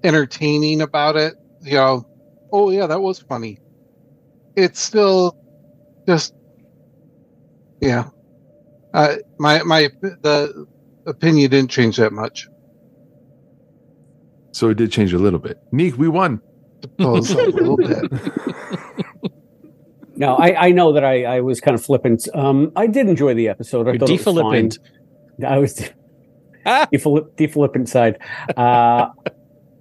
entertaining about it. You know, oh yeah, that was funny. It's still just yeah. Uh, my my the opinion didn't change that much. So it did change a little bit. Neek, we won. Oh, it's a little bit. No, I, I know that I, I was kind of flippant. Um, I did enjoy the episode. I You're thought it was fine. deflippant. I was deflip, deflippant side. Uh,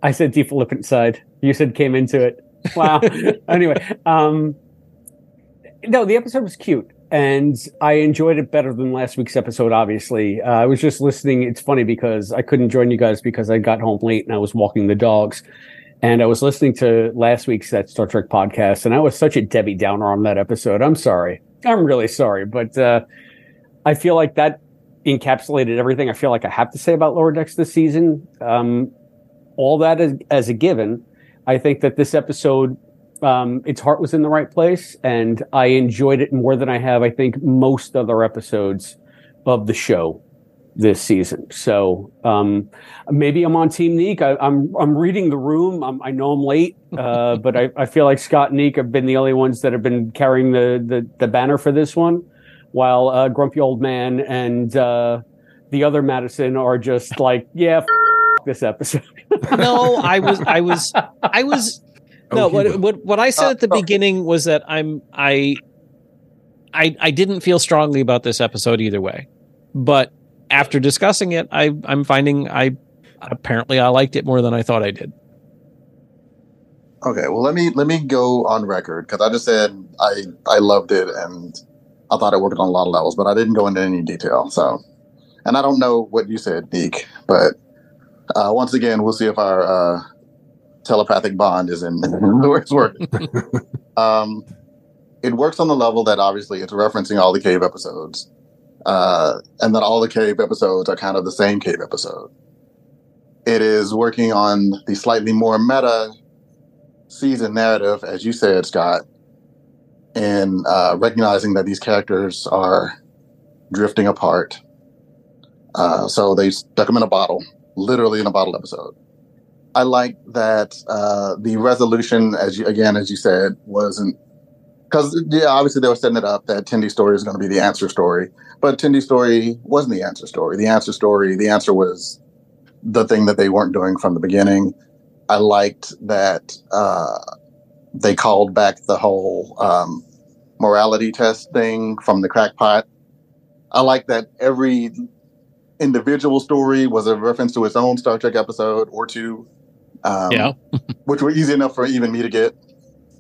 I said deflippant side. You said came into it. Wow. anyway, um, no, the episode was cute, and I enjoyed it better than last week's episode. Obviously, uh, I was just listening. It's funny because I couldn't join you guys because I got home late and I was walking the dogs. And I was listening to last week's that Star Trek podcast, and I was such a Debbie Downer on that episode. I'm sorry. I'm really sorry, but uh, I feel like that encapsulated everything I feel like I have to say about Lower Decks this season. Um, all that as, as a given, I think that this episode, um, its heart was in the right place, and I enjoyed it more than I have, I think, most other episodes of the show this season. So um, maybe I'm on Team Neek. I, I'm I'm reading the room. I'm, I know I'm late, uh, but I, I feel like Scott and Neek have been the only ones that have been carrying the the, the banner for this one, while uh, Grumpy Old Man and uh, the other Madison are just like, yeah, f- this episode. no, I was, I was, I was. No, Oh, he what, what what I said Uh, at the okay. beginning was that I'm I, I I didn't feel strongly about this episode either way, but after discussing it, I I'm finding I apparently I liked it more than I thought I did. Okay, well let me let me go on record because I just said I I loved it and I thought it worked on a lot of levels, but I didn't go into any detail. So, and I don't know what you said, Neek, but uh, once again, we'll see if our uh, telepathic bond is in where it's working. um, it works on the level that obviously it's referencing all the cave episodes, uh, and that all the cave episodes are kind of the same cave episode. It is working on the slightly more meta season narrative, as you said, Scott, and uh, recognizing that these characters are drifting apart. Uh, so they stuck them in a bottle, literally in a bottle episode. I like that uh, the resolution, as you again as you said, wasn't because yeah, obviously they were setting it up that Tendi's story is going to be the answer story, but Tendi's story wasn't the answer story. The answer story, the answer was the thing that they weren't doing from the beginning. I liked that uh, they called back the whole um, morality test thing from the crackpot. I like that every individual story was a reference to its own Star Trek episode or two. Um, Yeah. which were easy enough for even me to get.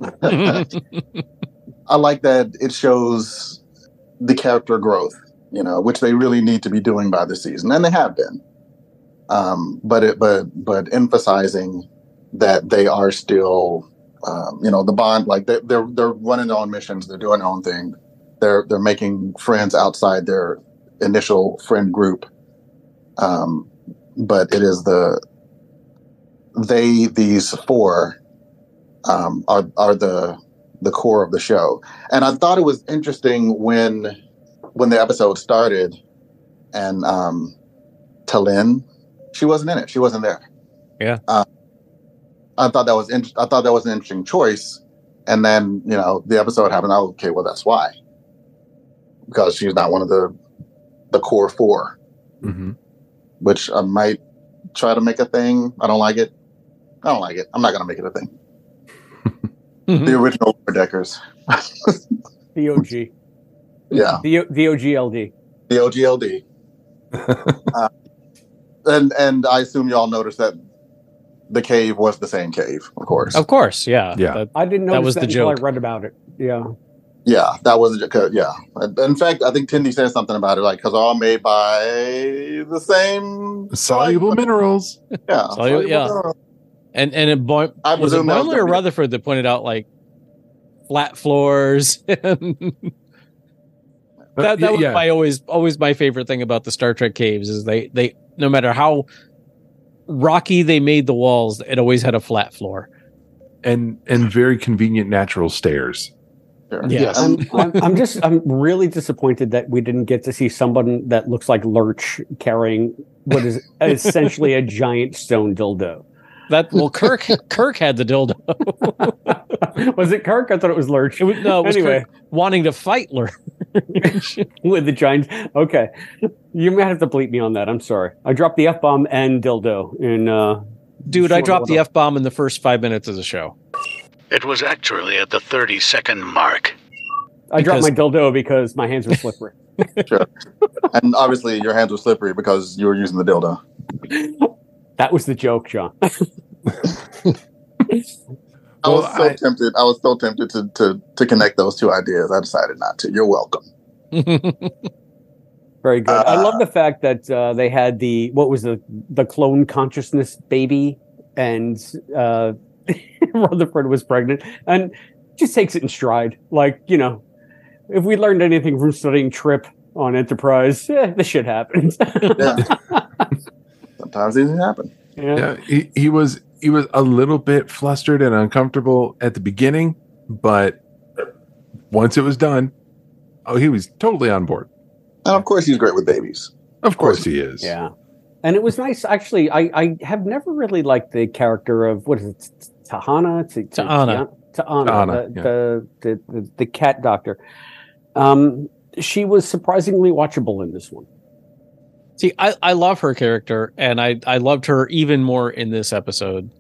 I like that it shows the character growth, you know, which they really need to be doing by the season, and they have been. Um, but it, but but emphasizing that they are still, um, you know, the bond. Like they, they're they're running their own missions, they're doing their own thing, they're they're making friends outside their initial friend group. Um, but it is the they these four um, are are the the core of the show. And I thought it was interesting when when the episode started and um T'Lyn, she wasn't in it. She wasn't there. Yeah. Uh, I thought that was in, I thought that was an interesting choice. And then, you know, the episode happened. Oh, okay, well that's why. Because she's not one of the the core four, hmm which I might try to make a thing. I don't like it. I don't like it. I'm not gonna make it a thing. The original Lower Deckers. the OG. Yeah. The, the OGLD. the OGLD. uh, and and I assume y'all noticed that the cave was the same cave, of course. Of course, yeah. Yeah. That- I didn't know That that was the until I read about it. Yeah. Yeah, that was uh, yeah. In fact, I think Tendi said something about it, like because all made by the same Soluble minerals. Yeah, Solu- yeah. minerals. and and it Boy- I was it presume that was Boimler or Rutherford that pointed out like flat floors. that that was yeah. my always always my favorite thing about the Star Trek caves is they they no matter how rocky they made the walls, it always had a flat floor. and and very convenient natural stairs. Sure. Yeah. Yes. I'm, I'm, I'm just, I'm really disappointed that we didn't get to see someone that looks like Lurch carrying what is essentially a giant stone dildo. That well, Kirk Kirk had the dildo. was it Kirk? I thought it was Lurch. It was, no, it was Anyway. Kirk wanting to fight Lurch. with the giant. Okay, you might have to bleep me on that. I'm sorry. I dropped the f bomb and dildo in. uh Dude, I dropped the f bomb in the first five minutes of the show. It was actually at the 30 second mark. I dropped my dildo because my hands were slippery. Sure. and obviously, your hands were slippery because you were using the dildo. that was the joke, John. I Well, was so I- tempted. I was so tempted to, to to connect those two ideas. I decided not to. You're welcome. Very good. I Uh, love the fact that uh, they had the what was the the clone consciousness baby, and uh, Rutherford was pregnant, and just takes it in stride. Like you know, if we learned anything from studying Trip on Enterprise, eh, this shit happens. Yeah. Sometimes these things happen. yeah. yeah, he, he was he was a little bit flustered and uncomfortable at the beginning, but once it was done, oh, he was totally on board. And of course, he's great with babies. Of course, he is. Yeah. And it was nice, actually. I, I have never really liked the character of what is it, Ta'ana? T- T- Ta'ana. Ta'ana, Ta'ana, the, yeah. the, the, the the cat doctor. Um, she was surprisingly watchable in this one. See, I, I love her character, and I, I loved her even more in this episode.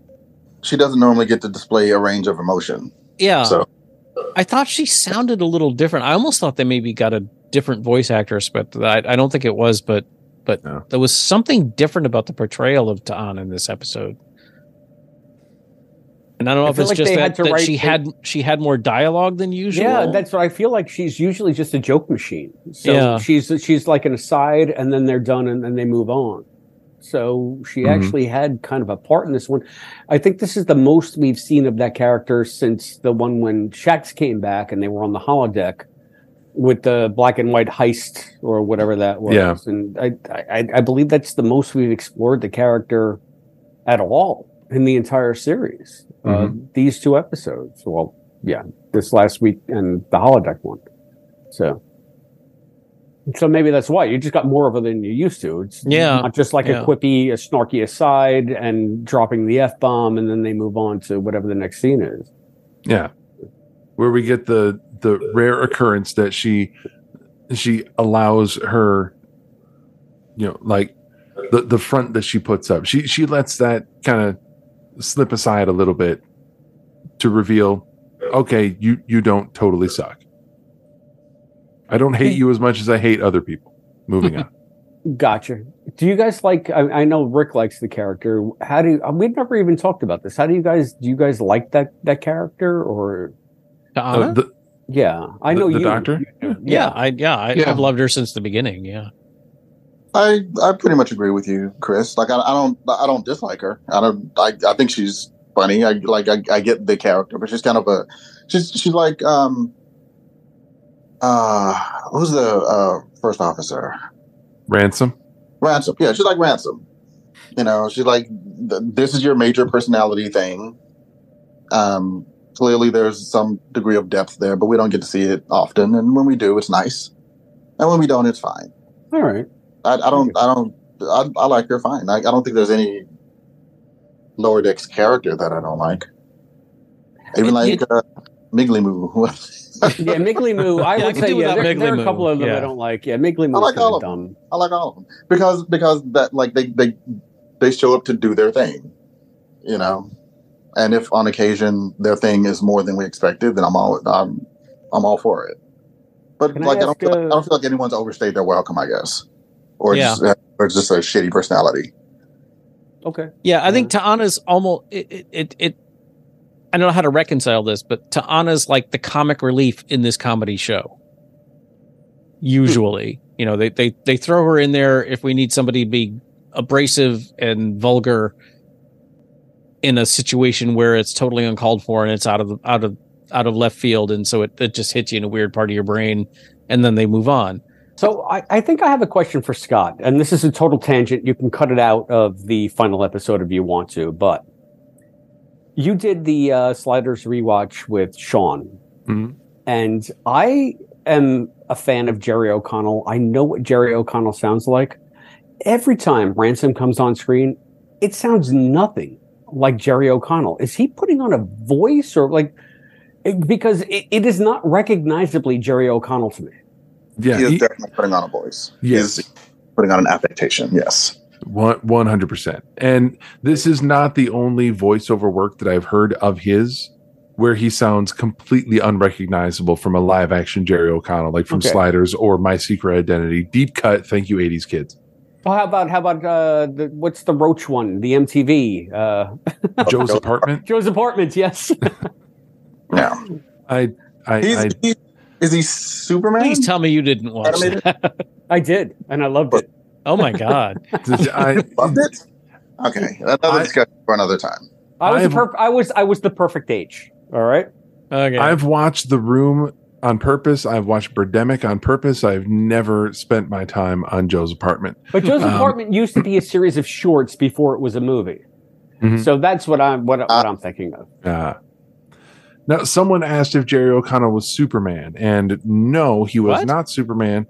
She doesn't normally get to display a range of emotion. Yeah. So I thought she sounded a little different. I almost thought they maybe got a different voice actress, but I, I don't think it was. But but No. there was something different about the portrayal of Ta'an in this episode. And I don't know I if it's like just that, that write she had she had more dialogue than usual. Yeah, that's what I feel like. She's usually just a joke machine. So Yeah. she's she's like an aside, and then they're done, and then they move on. So she Mhm. actually had kind of a part in this one. I think this is the most we've seen of that character since the one when Shaxs came back and they were on the holodeck with the black and white heist or whatever that was. Yeah. And I, I I believe that's the most we've explored the character at all in the entire series. Uh, these two episodes. Well, yeah, this last week and the holodeck one. So, so maybe that's why you just got more of it than you used to. It's Yeah, not just like yeah. a quippy, a snarky aside, and dropping the f bomb, and then they move on to whatever the next scene is. Yeah. Where we get the the rare occurrence that she she allows her you know like the the front that she puts up. She she lets that kind of slip aside a little bit to reveal okay, you you don't totally suck. I don't hate you as much as I hate other people. Moving on. Gotcha. Do you guys like? I, I know Rick likes the character. How do you, uh, we've never even talked about this? How do you guys? Do you guys like that that character or? Uh, the, Yeah, I The- know the you. doctor? you- yeah, I yeah, I, Yeah. I've loved her since the beginning. Yeah. I I pretty much agree with you, Chris. Like I, I don't I don't dislike her. I don't I, I think she's funny. I like I, I get the character, but she's kind of a she's she's like um uh who's the uh first officer? ransom. Ransom. Yeah, she's like Ransom. You know, she's like this is your major personality thing. Um clearly there's some degree of depth there, but we don't get to see it often and when we do it's nice. And when we don't it's fine. All right. I, I don't. I don't. I, I like her fine. I, I don't think there's any lower decks character that I don't like. Even like uh, Migleemo. Yeah, Migleemo. I Yeah, I would can say yeah. There, there are a couple Moo, of them I don't like. Yeah, Migleemo. like all of dumb. I like all of them because because that like they they they show up to do their thing, you know. And if on occasion their thing is more than we expected, then I'm all I'm I'm all for it. But Can I like I, don't ask, feel like, uh, I don't feel like anyone's overstayed their welcome. I guess, or Yeah. just uh, or just a shitty personality. Okay. Yeah, I think mm. Ta'ana's almost it, it it it. I don't know how to reconcile this, but Ta'ana's like the comic relief in this comedy show. Usually, hmm. you know, they they they throw her in there if we need somebody to be abrasive and vulgar in a situation where it's totally uncalled for and it's out of the, out of out of left field, and so it, it just hits you in a weird part of your brain, and then they move on. So I, I think I have a question for Scott, and this is a total tangent. You can cut it out of the final episode if you want to, but you did the uh, Sliders rewatch with Sean, Mhm. and I am a fan of Jerry O'Connell. I know what Jerry O'Connell sounds like. Every time Ransom comes on screen, it sounds nothing like Jerry O'Connell? Is he putting on a voice or like because it, it is not recognizably Jerry O'Connell to me. Yeah, he is he- definitely putting on a voice. Yes. He is putting on an affectation. Yes. One hundred percent. And this is not the only voiceover work that I've heard of his where he sounds completely unrecognizable from a live action Jerry O'Connell, like from Okay. Sliders or My Secret Identity. Deep cut. Thank you, eighties kids. Well, how about how about uh, the, what's the Roach one? The MTV uh, Joe's apartment. Joe's apartment. Yes. Yeah. I I, He's, I he, is he Superman? Please tell me you didn't watch Animated? that. I did, and I loved it. Oh my god. I Loved it. Okay, another I- discussion for another time. I was the I've- perf- I was I was the perfect age. All right. Okay. I've watched The Room on purpose. I've watched Birdemic on purpose. I've never spent my time on Joe's apartment. But Joe's Um, apartment used to be a series of shorts before it was a movie. Mhm. So that's what I'm what, what I'm thinking of. Uh, now, someone asked if Jerry O'Connell was Superman, and no, he was What? not Superman.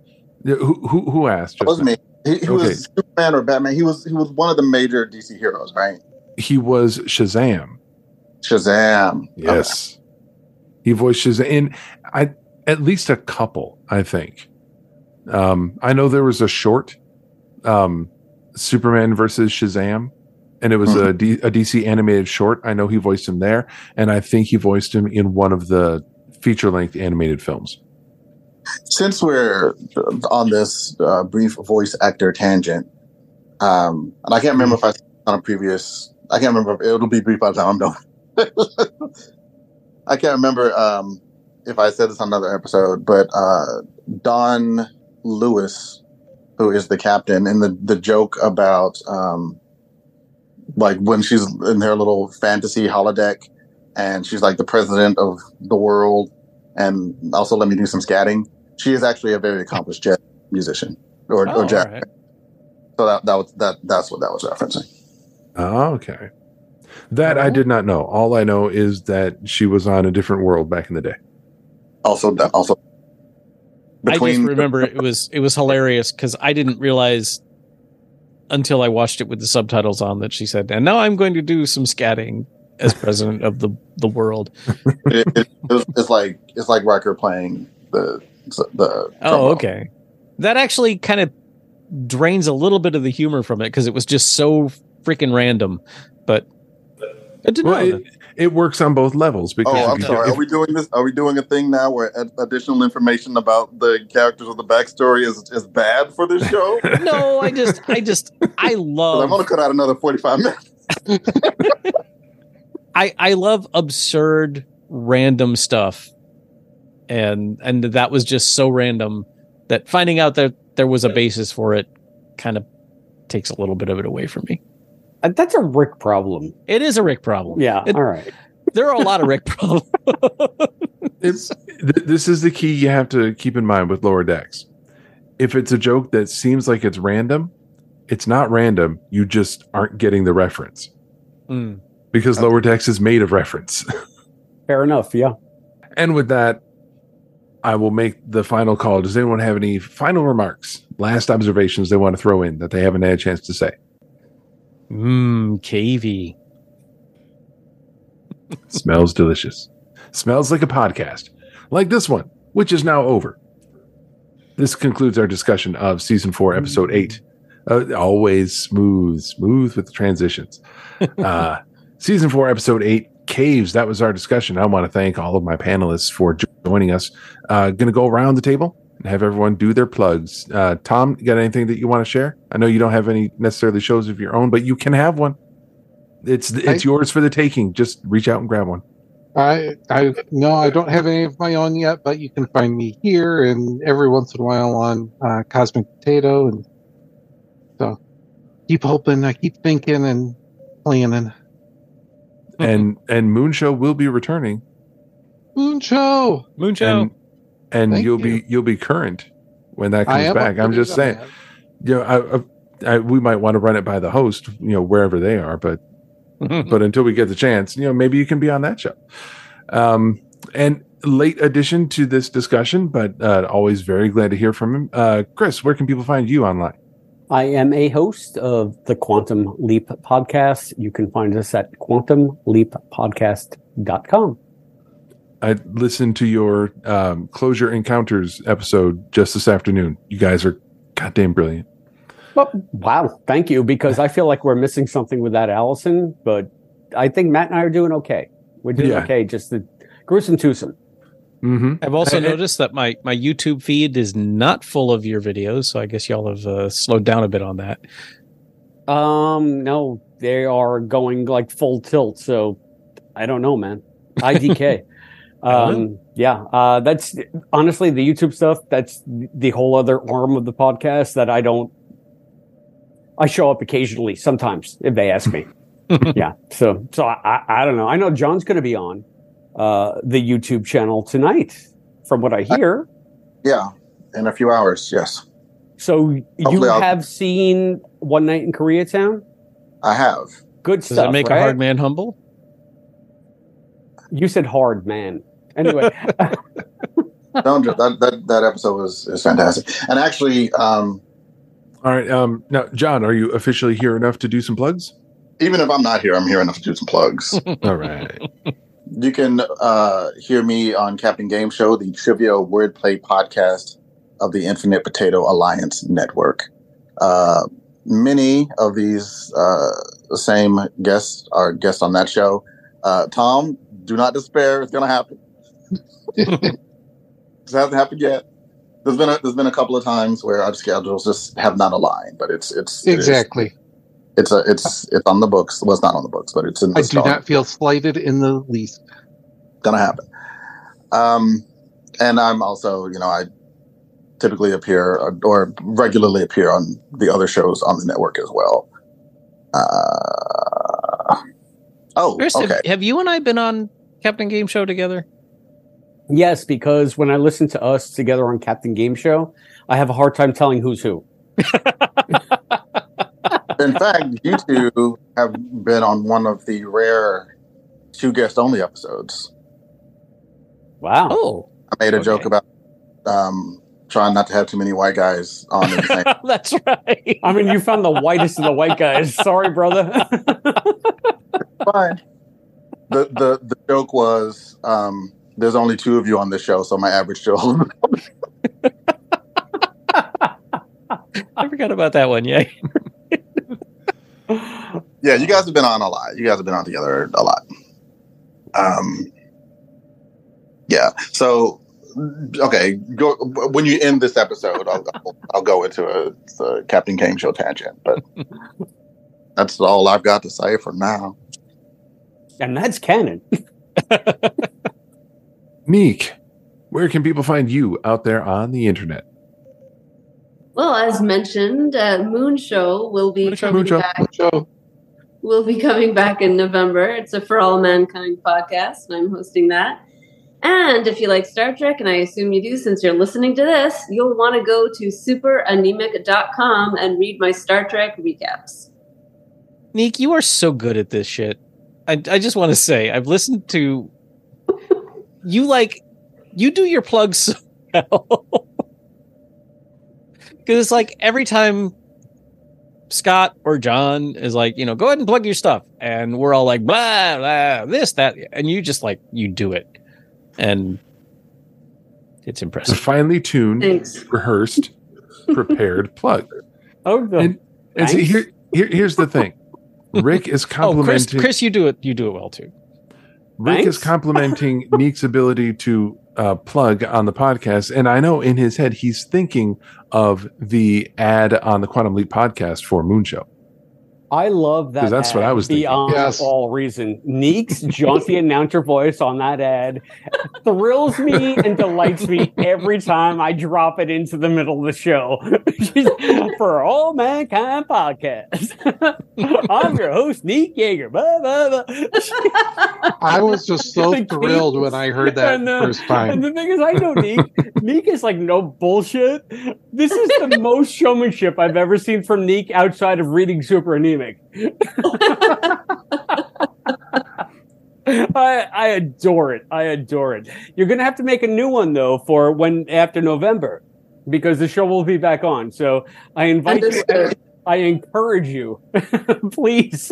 Yeah, Who who, who asked? That was now? me. He, he Okay. was Superman or Batman. He was he was one of the major DC heroes, right? He was Shazam. Shazam. Yes, he voiced Shazam in I at least a couple. I think. Um, I know there was a short, um, Superman versus Shazam, and it was a, D, a DC animated short. I know he voiced him there, and I think he voiced him in one of the feature length animated films. Since we're on this uh, brief voice actor tangent, um, and I can't remember if I said on a previous. I can't remember. If, it'll be brief by the time I'm done. I can't remember um, if I said this on another episode, but uh, Dawnn Lewis, who is the captain, and the the joke about um, like when she's in her little fantasy holodeck, and she's like the president of the world, and also let me do some scatting. She is actually a very accomplished jazz musician or, Oh, or jazz. all right. So that that was that that's what that was referencing. Oh, okay. That I did not know. All I know is that she was on a different world back in the day. Also, that also I just remember it was it was hilarious because I didn't realize until I watched it with the subtitles on that she said, "And now I'm going to do some scatting as president of the the world." it, it, it's, it's like it's like Riker playing the the. Oh, okay. That actually kind of drains a little bit of the humor from it because it was just so freaking random. But good to know. Well, it, it works on both levels because Oh, I'm you- sorry. if- Are we doing this? Are we doing a thing now where ad- additional information about the characters of the backstory is is bad for this show? no, I just, I just, I love. I'm gonna cut out another 45 minutes. I I love absurd random stuff. And and that was just so random that finding out that there was a basis for it kind of takes a little bit of it away from me. Uh, That's a Rick problem. It is a Rick problem. Yeah. It- all right. There are a lot of Rick problems. it's th- this is the key you have to keep in mind with lower decks. If it's a joke that seems like it's random, it's not random. You just aren't getting the reference Mm. because lower decks is made of reference. Fair enough. Yeah. and with that, I will make the final call. Does anyone have any final remarks, last observations they want to throw in that they haven't had a chance to say? Mmm, KV. Smells delicious. Smells like a podcast, like this one, which is now over. This concludes our discussion of season four, episode eight. Uh, always smooth, smooth with the transitions. Uh, season four, episode eight, caves. That was our discussion. I want to thank all of my panelists for joining us. Uh, going to go around the table and have everyone do their plugs. Uh, Tom, you got anything that you want to share? I know you don't have any necessarily shows of your own, but you can have one. It's it's I- yours for the taking. Just reach out and grab one. I I no, I don't have any of my own yet, but you can find me here and every once in a while on uh, Cosmic Potato, and so keep hoping, I keep thinking and planning. and and Moon Show will be returning, Moon Show. Moonshine. and and Thank you'll you. be you'll be current when that comes back. I'm just saying, that. you know, I, I, I, we might want to run it by the host, you know, wherever they are, but but until we get the chance, you know, maybe you can be on that show. Um, and late addition to this discussion, but uh, always very glad to hear from him. Uh, Chris, where can people find you online? I am a host of the Quantum Leap podcast. You can find us at quantumleappodcast.com. I listened to your um, Closure Encounters episode just this afternoon. You guys are goddamn brilliant. Well, wow, thank you. Because I feel like we're missing something with that, Allison. But I think Matt and I are doing okay. We're doing Yeah. okay. Just the gruesome twosome. Mm-hmm. I've also And- and- noticed that my my YouTube feed is not full of your videos, so I guess y'all have uh, slowed down a bit on that. Um, no, they are going like full tilt. So I don't know, man. IDK. um, yeah, uh, that's honestly the YouTube stuff. That's the whole other arm of the podcast that I don't. I show up occasionally, sometimes if they ask me. yeah. So, so I, I, I don't know. I know John's going to be on uh, the YouTube channel tonight, from what I hear. Yeah, in a few hours. Yes, So you I'll- have seen One Night in Koreatown. I have. Good Does stuff. that make right? a hard man humble? You said hard man. Anyway, no, that, that that episode was is fantastic. And actually, um, All right. Um, now, John, are you officially here enough to do some plugs? even if I'm not here, I'm here enough to do some plugs. All right. You can uh, hear me on Captain Game Show, the trivia wordplay podcast of the Infinite Potato Alliance Network. Uh, many of these uh, same guests are guests on that show. Uh, Tom, do not despair; it's going to happen. it hasn't happened yet. There's been a, there's been a couple of times where our schedules just have not aligned, but it's it's it is- Exactly. it's a it's it's on the books. Well, it's not on the books, but it's in the I do not feel slighted in the least. gonna happen. Um, and I'm also, you know, I typically appear or, or regularly appear on the other shows on the network as well. Uh, oh, Chris, have- okay. have, you and I been on Captain Game Show together? Yes, because when I listen to us together on Captain Game Show, I have a hard time telling who's who. In fact, you two have been on one of the rare two guest only episodes. Wow. Oh, I made a joke about um, trying not to have too many white guys on. The same that's right. I mean, you found the whitest of the white guys. Sorry, brother. fine. The the the joke was um, there's only two of you on this show, so my average show. I forgot about that one. Yeah. yeah, you guys have been on a lot. You guys have been on together a lot. Um, yeah. So okay, go when you end this episode, I'll I'll, I'll go into a, a Captain Game show tangent, but that's all I've got to say for now. and that's canon. Neek, where can people find you out there on the internet? Well, as mentioned, uh, Moon Show will be Moon Show, coming Moon Show. back. So Will be coming back in November. It's a For All Mankind podcast, and I'm hosting that. And if you like Star Trek, and I assume you do since you're listening to this, you'll want to go to superanemic.com and read my Star Trek recaps. Neek, you are so good at this shit. I, I just want to say, I've listened to you like you do your plugs so well. Because it's like every time Scott or John is like, you know, go ahead and plug your stuff, and we're all like, blah, blah, this, that, and you just like you do it, and it's It's a impressive. finely tuned, Thanks. rehearsed, prepared plug. Oh, the, And, and see, Thanks. here, here, here's the thing. Rick is Oh, Chris, complimenting. Chris, you do it. You do it well too. Rick is complimenting Neek's ability to uh, plug on the podcast, and I know in his head he's thinking of the ad on the Quantum Leap podcast for Moonshow. I love that. that's what I was thinking. Beyond Yes. all reason, Neek's jaunty announcer voice on that ad thrills me and delights me every time I drop it into the middle of the show. For all mankind podcast, I'm your host, Neek Yeager. Blah, blah, blah. I was just so The thrilled when I heard that And, uh, first And time. the thing is, I know Neek. Neek is like no bullshit. This is the most showmanship I've ever seen from Neek outside of reading Super Anemic. I, I adore it. I adore it. You're gonna have to make a new one though for when after November. because the show will be back on. So I invite you. Understood. I encourage you, please.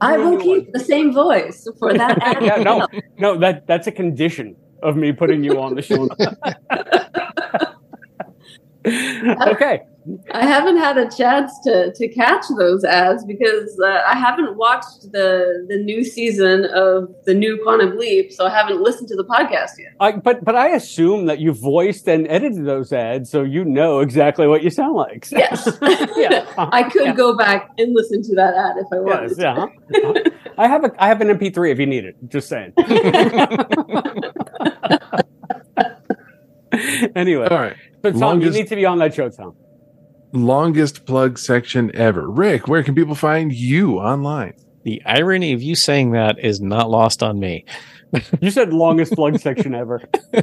I will keep the same voice for that yeah, no, no, that that's a condition of me putting you on the show. okay. I haven't had a chance to, to catch those ads because uh, I haven't watched the the new season of the new Quantum Leap, so I haven't listened to the podcast yet. I, but but I assume that you voiced and edited those ads, so you know exactly what you sound like. So- Yes, yeah, I could go back and listen to that ad if I wanted. Yes, yeah. Uh-huh. I have a I have an MP3 if you need it. Just saying. anyway, All right. so Tom, Longest- you need to be on that show, Tom. Longest plug section ever. Rick, where can people find you online? The irony of you saying that is not lost on me. You said longest plug section ever.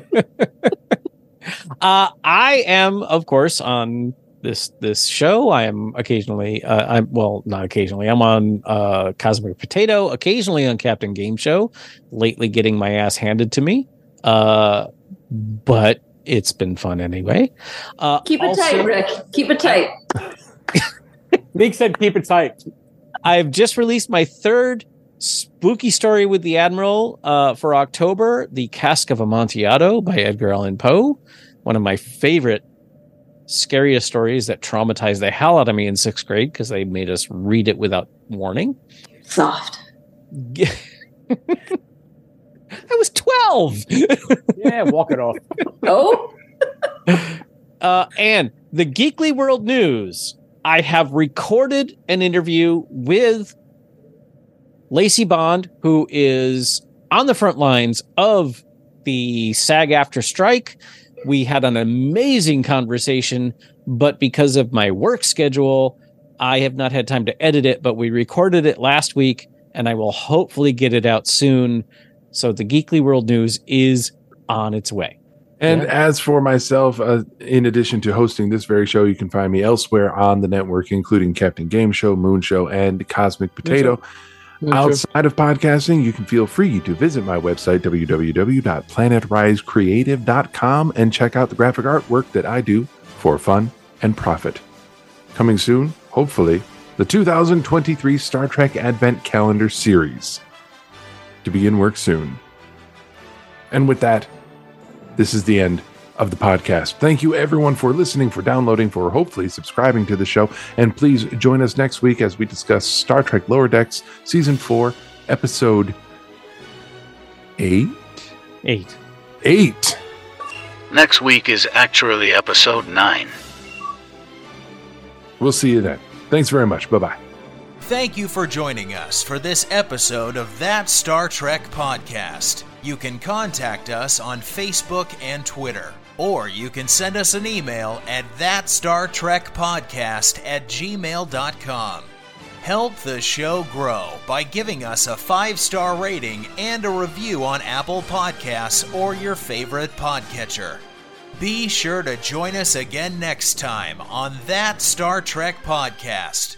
Uh, I am, of course, on this this show. I am occasionally, uh, I'm well, not occasionally. I'm on uh, Cosmic Potato, occasionally on Captain Game Show. Lately, getting my ass handed to me, uh, but it's been fun anyway. Uh, Keep it also- tight, Rick. Keep it tight. Neek said keep it tight. I've just released my third spooky story with the Admiral uh, for October, The Cask of Amontillado by Edgar Allan Poe. One of my favorite, scariest stories that traumatized the hell out of me in sixth grade because they made us read it without warning. Soft. I was 12. Yeah, walk it off. Oh, Uh, and the Geekly World News. I have recorded an interview with Lacey Bond, who is on the front lines of the SAG-AFTRA strike. We had an amazing conversation, but because of my work schedule, I have not had time to edit it, but we recorded it last week and I will hopefully get it out soon. So the Geekly World News is on its way. And as for myself, uh, in addition to hosting this very show, you can find me elsewhere on the network, including Captain Game Show, Moon Show, and Cosmic Potato. Outside of podcasting, you can feel free to visit my website, www.planetrisecreative.com, and check out the graphic artwork that I do for fun and profit. Coming soon, hopefully, the 2023 Star Trek Advent Calendar series to begin work soon. And with that, this is the end of the podcast. Thank you, everyone, for listening, for downloading, for hopefully subscribing to the show. And please join us next week as we discuss Star Trek Lower Decks, Season 4, Episode 8? Eight. 8. Next week is actually episode 9. We'll see you then. Thanks very much. Bye bye. Thank you for joining us for this episode of That Star Trek Podcast. You can contact us on Facebook and Twitter, or you can send us an email at thatstartrekpodcast at gmail.com. Help the show grow by giving us a five star rating and a review on Apple Podcasts or your favorite podcatcher. Be sure to join us again next time on That Star Trek Podcast.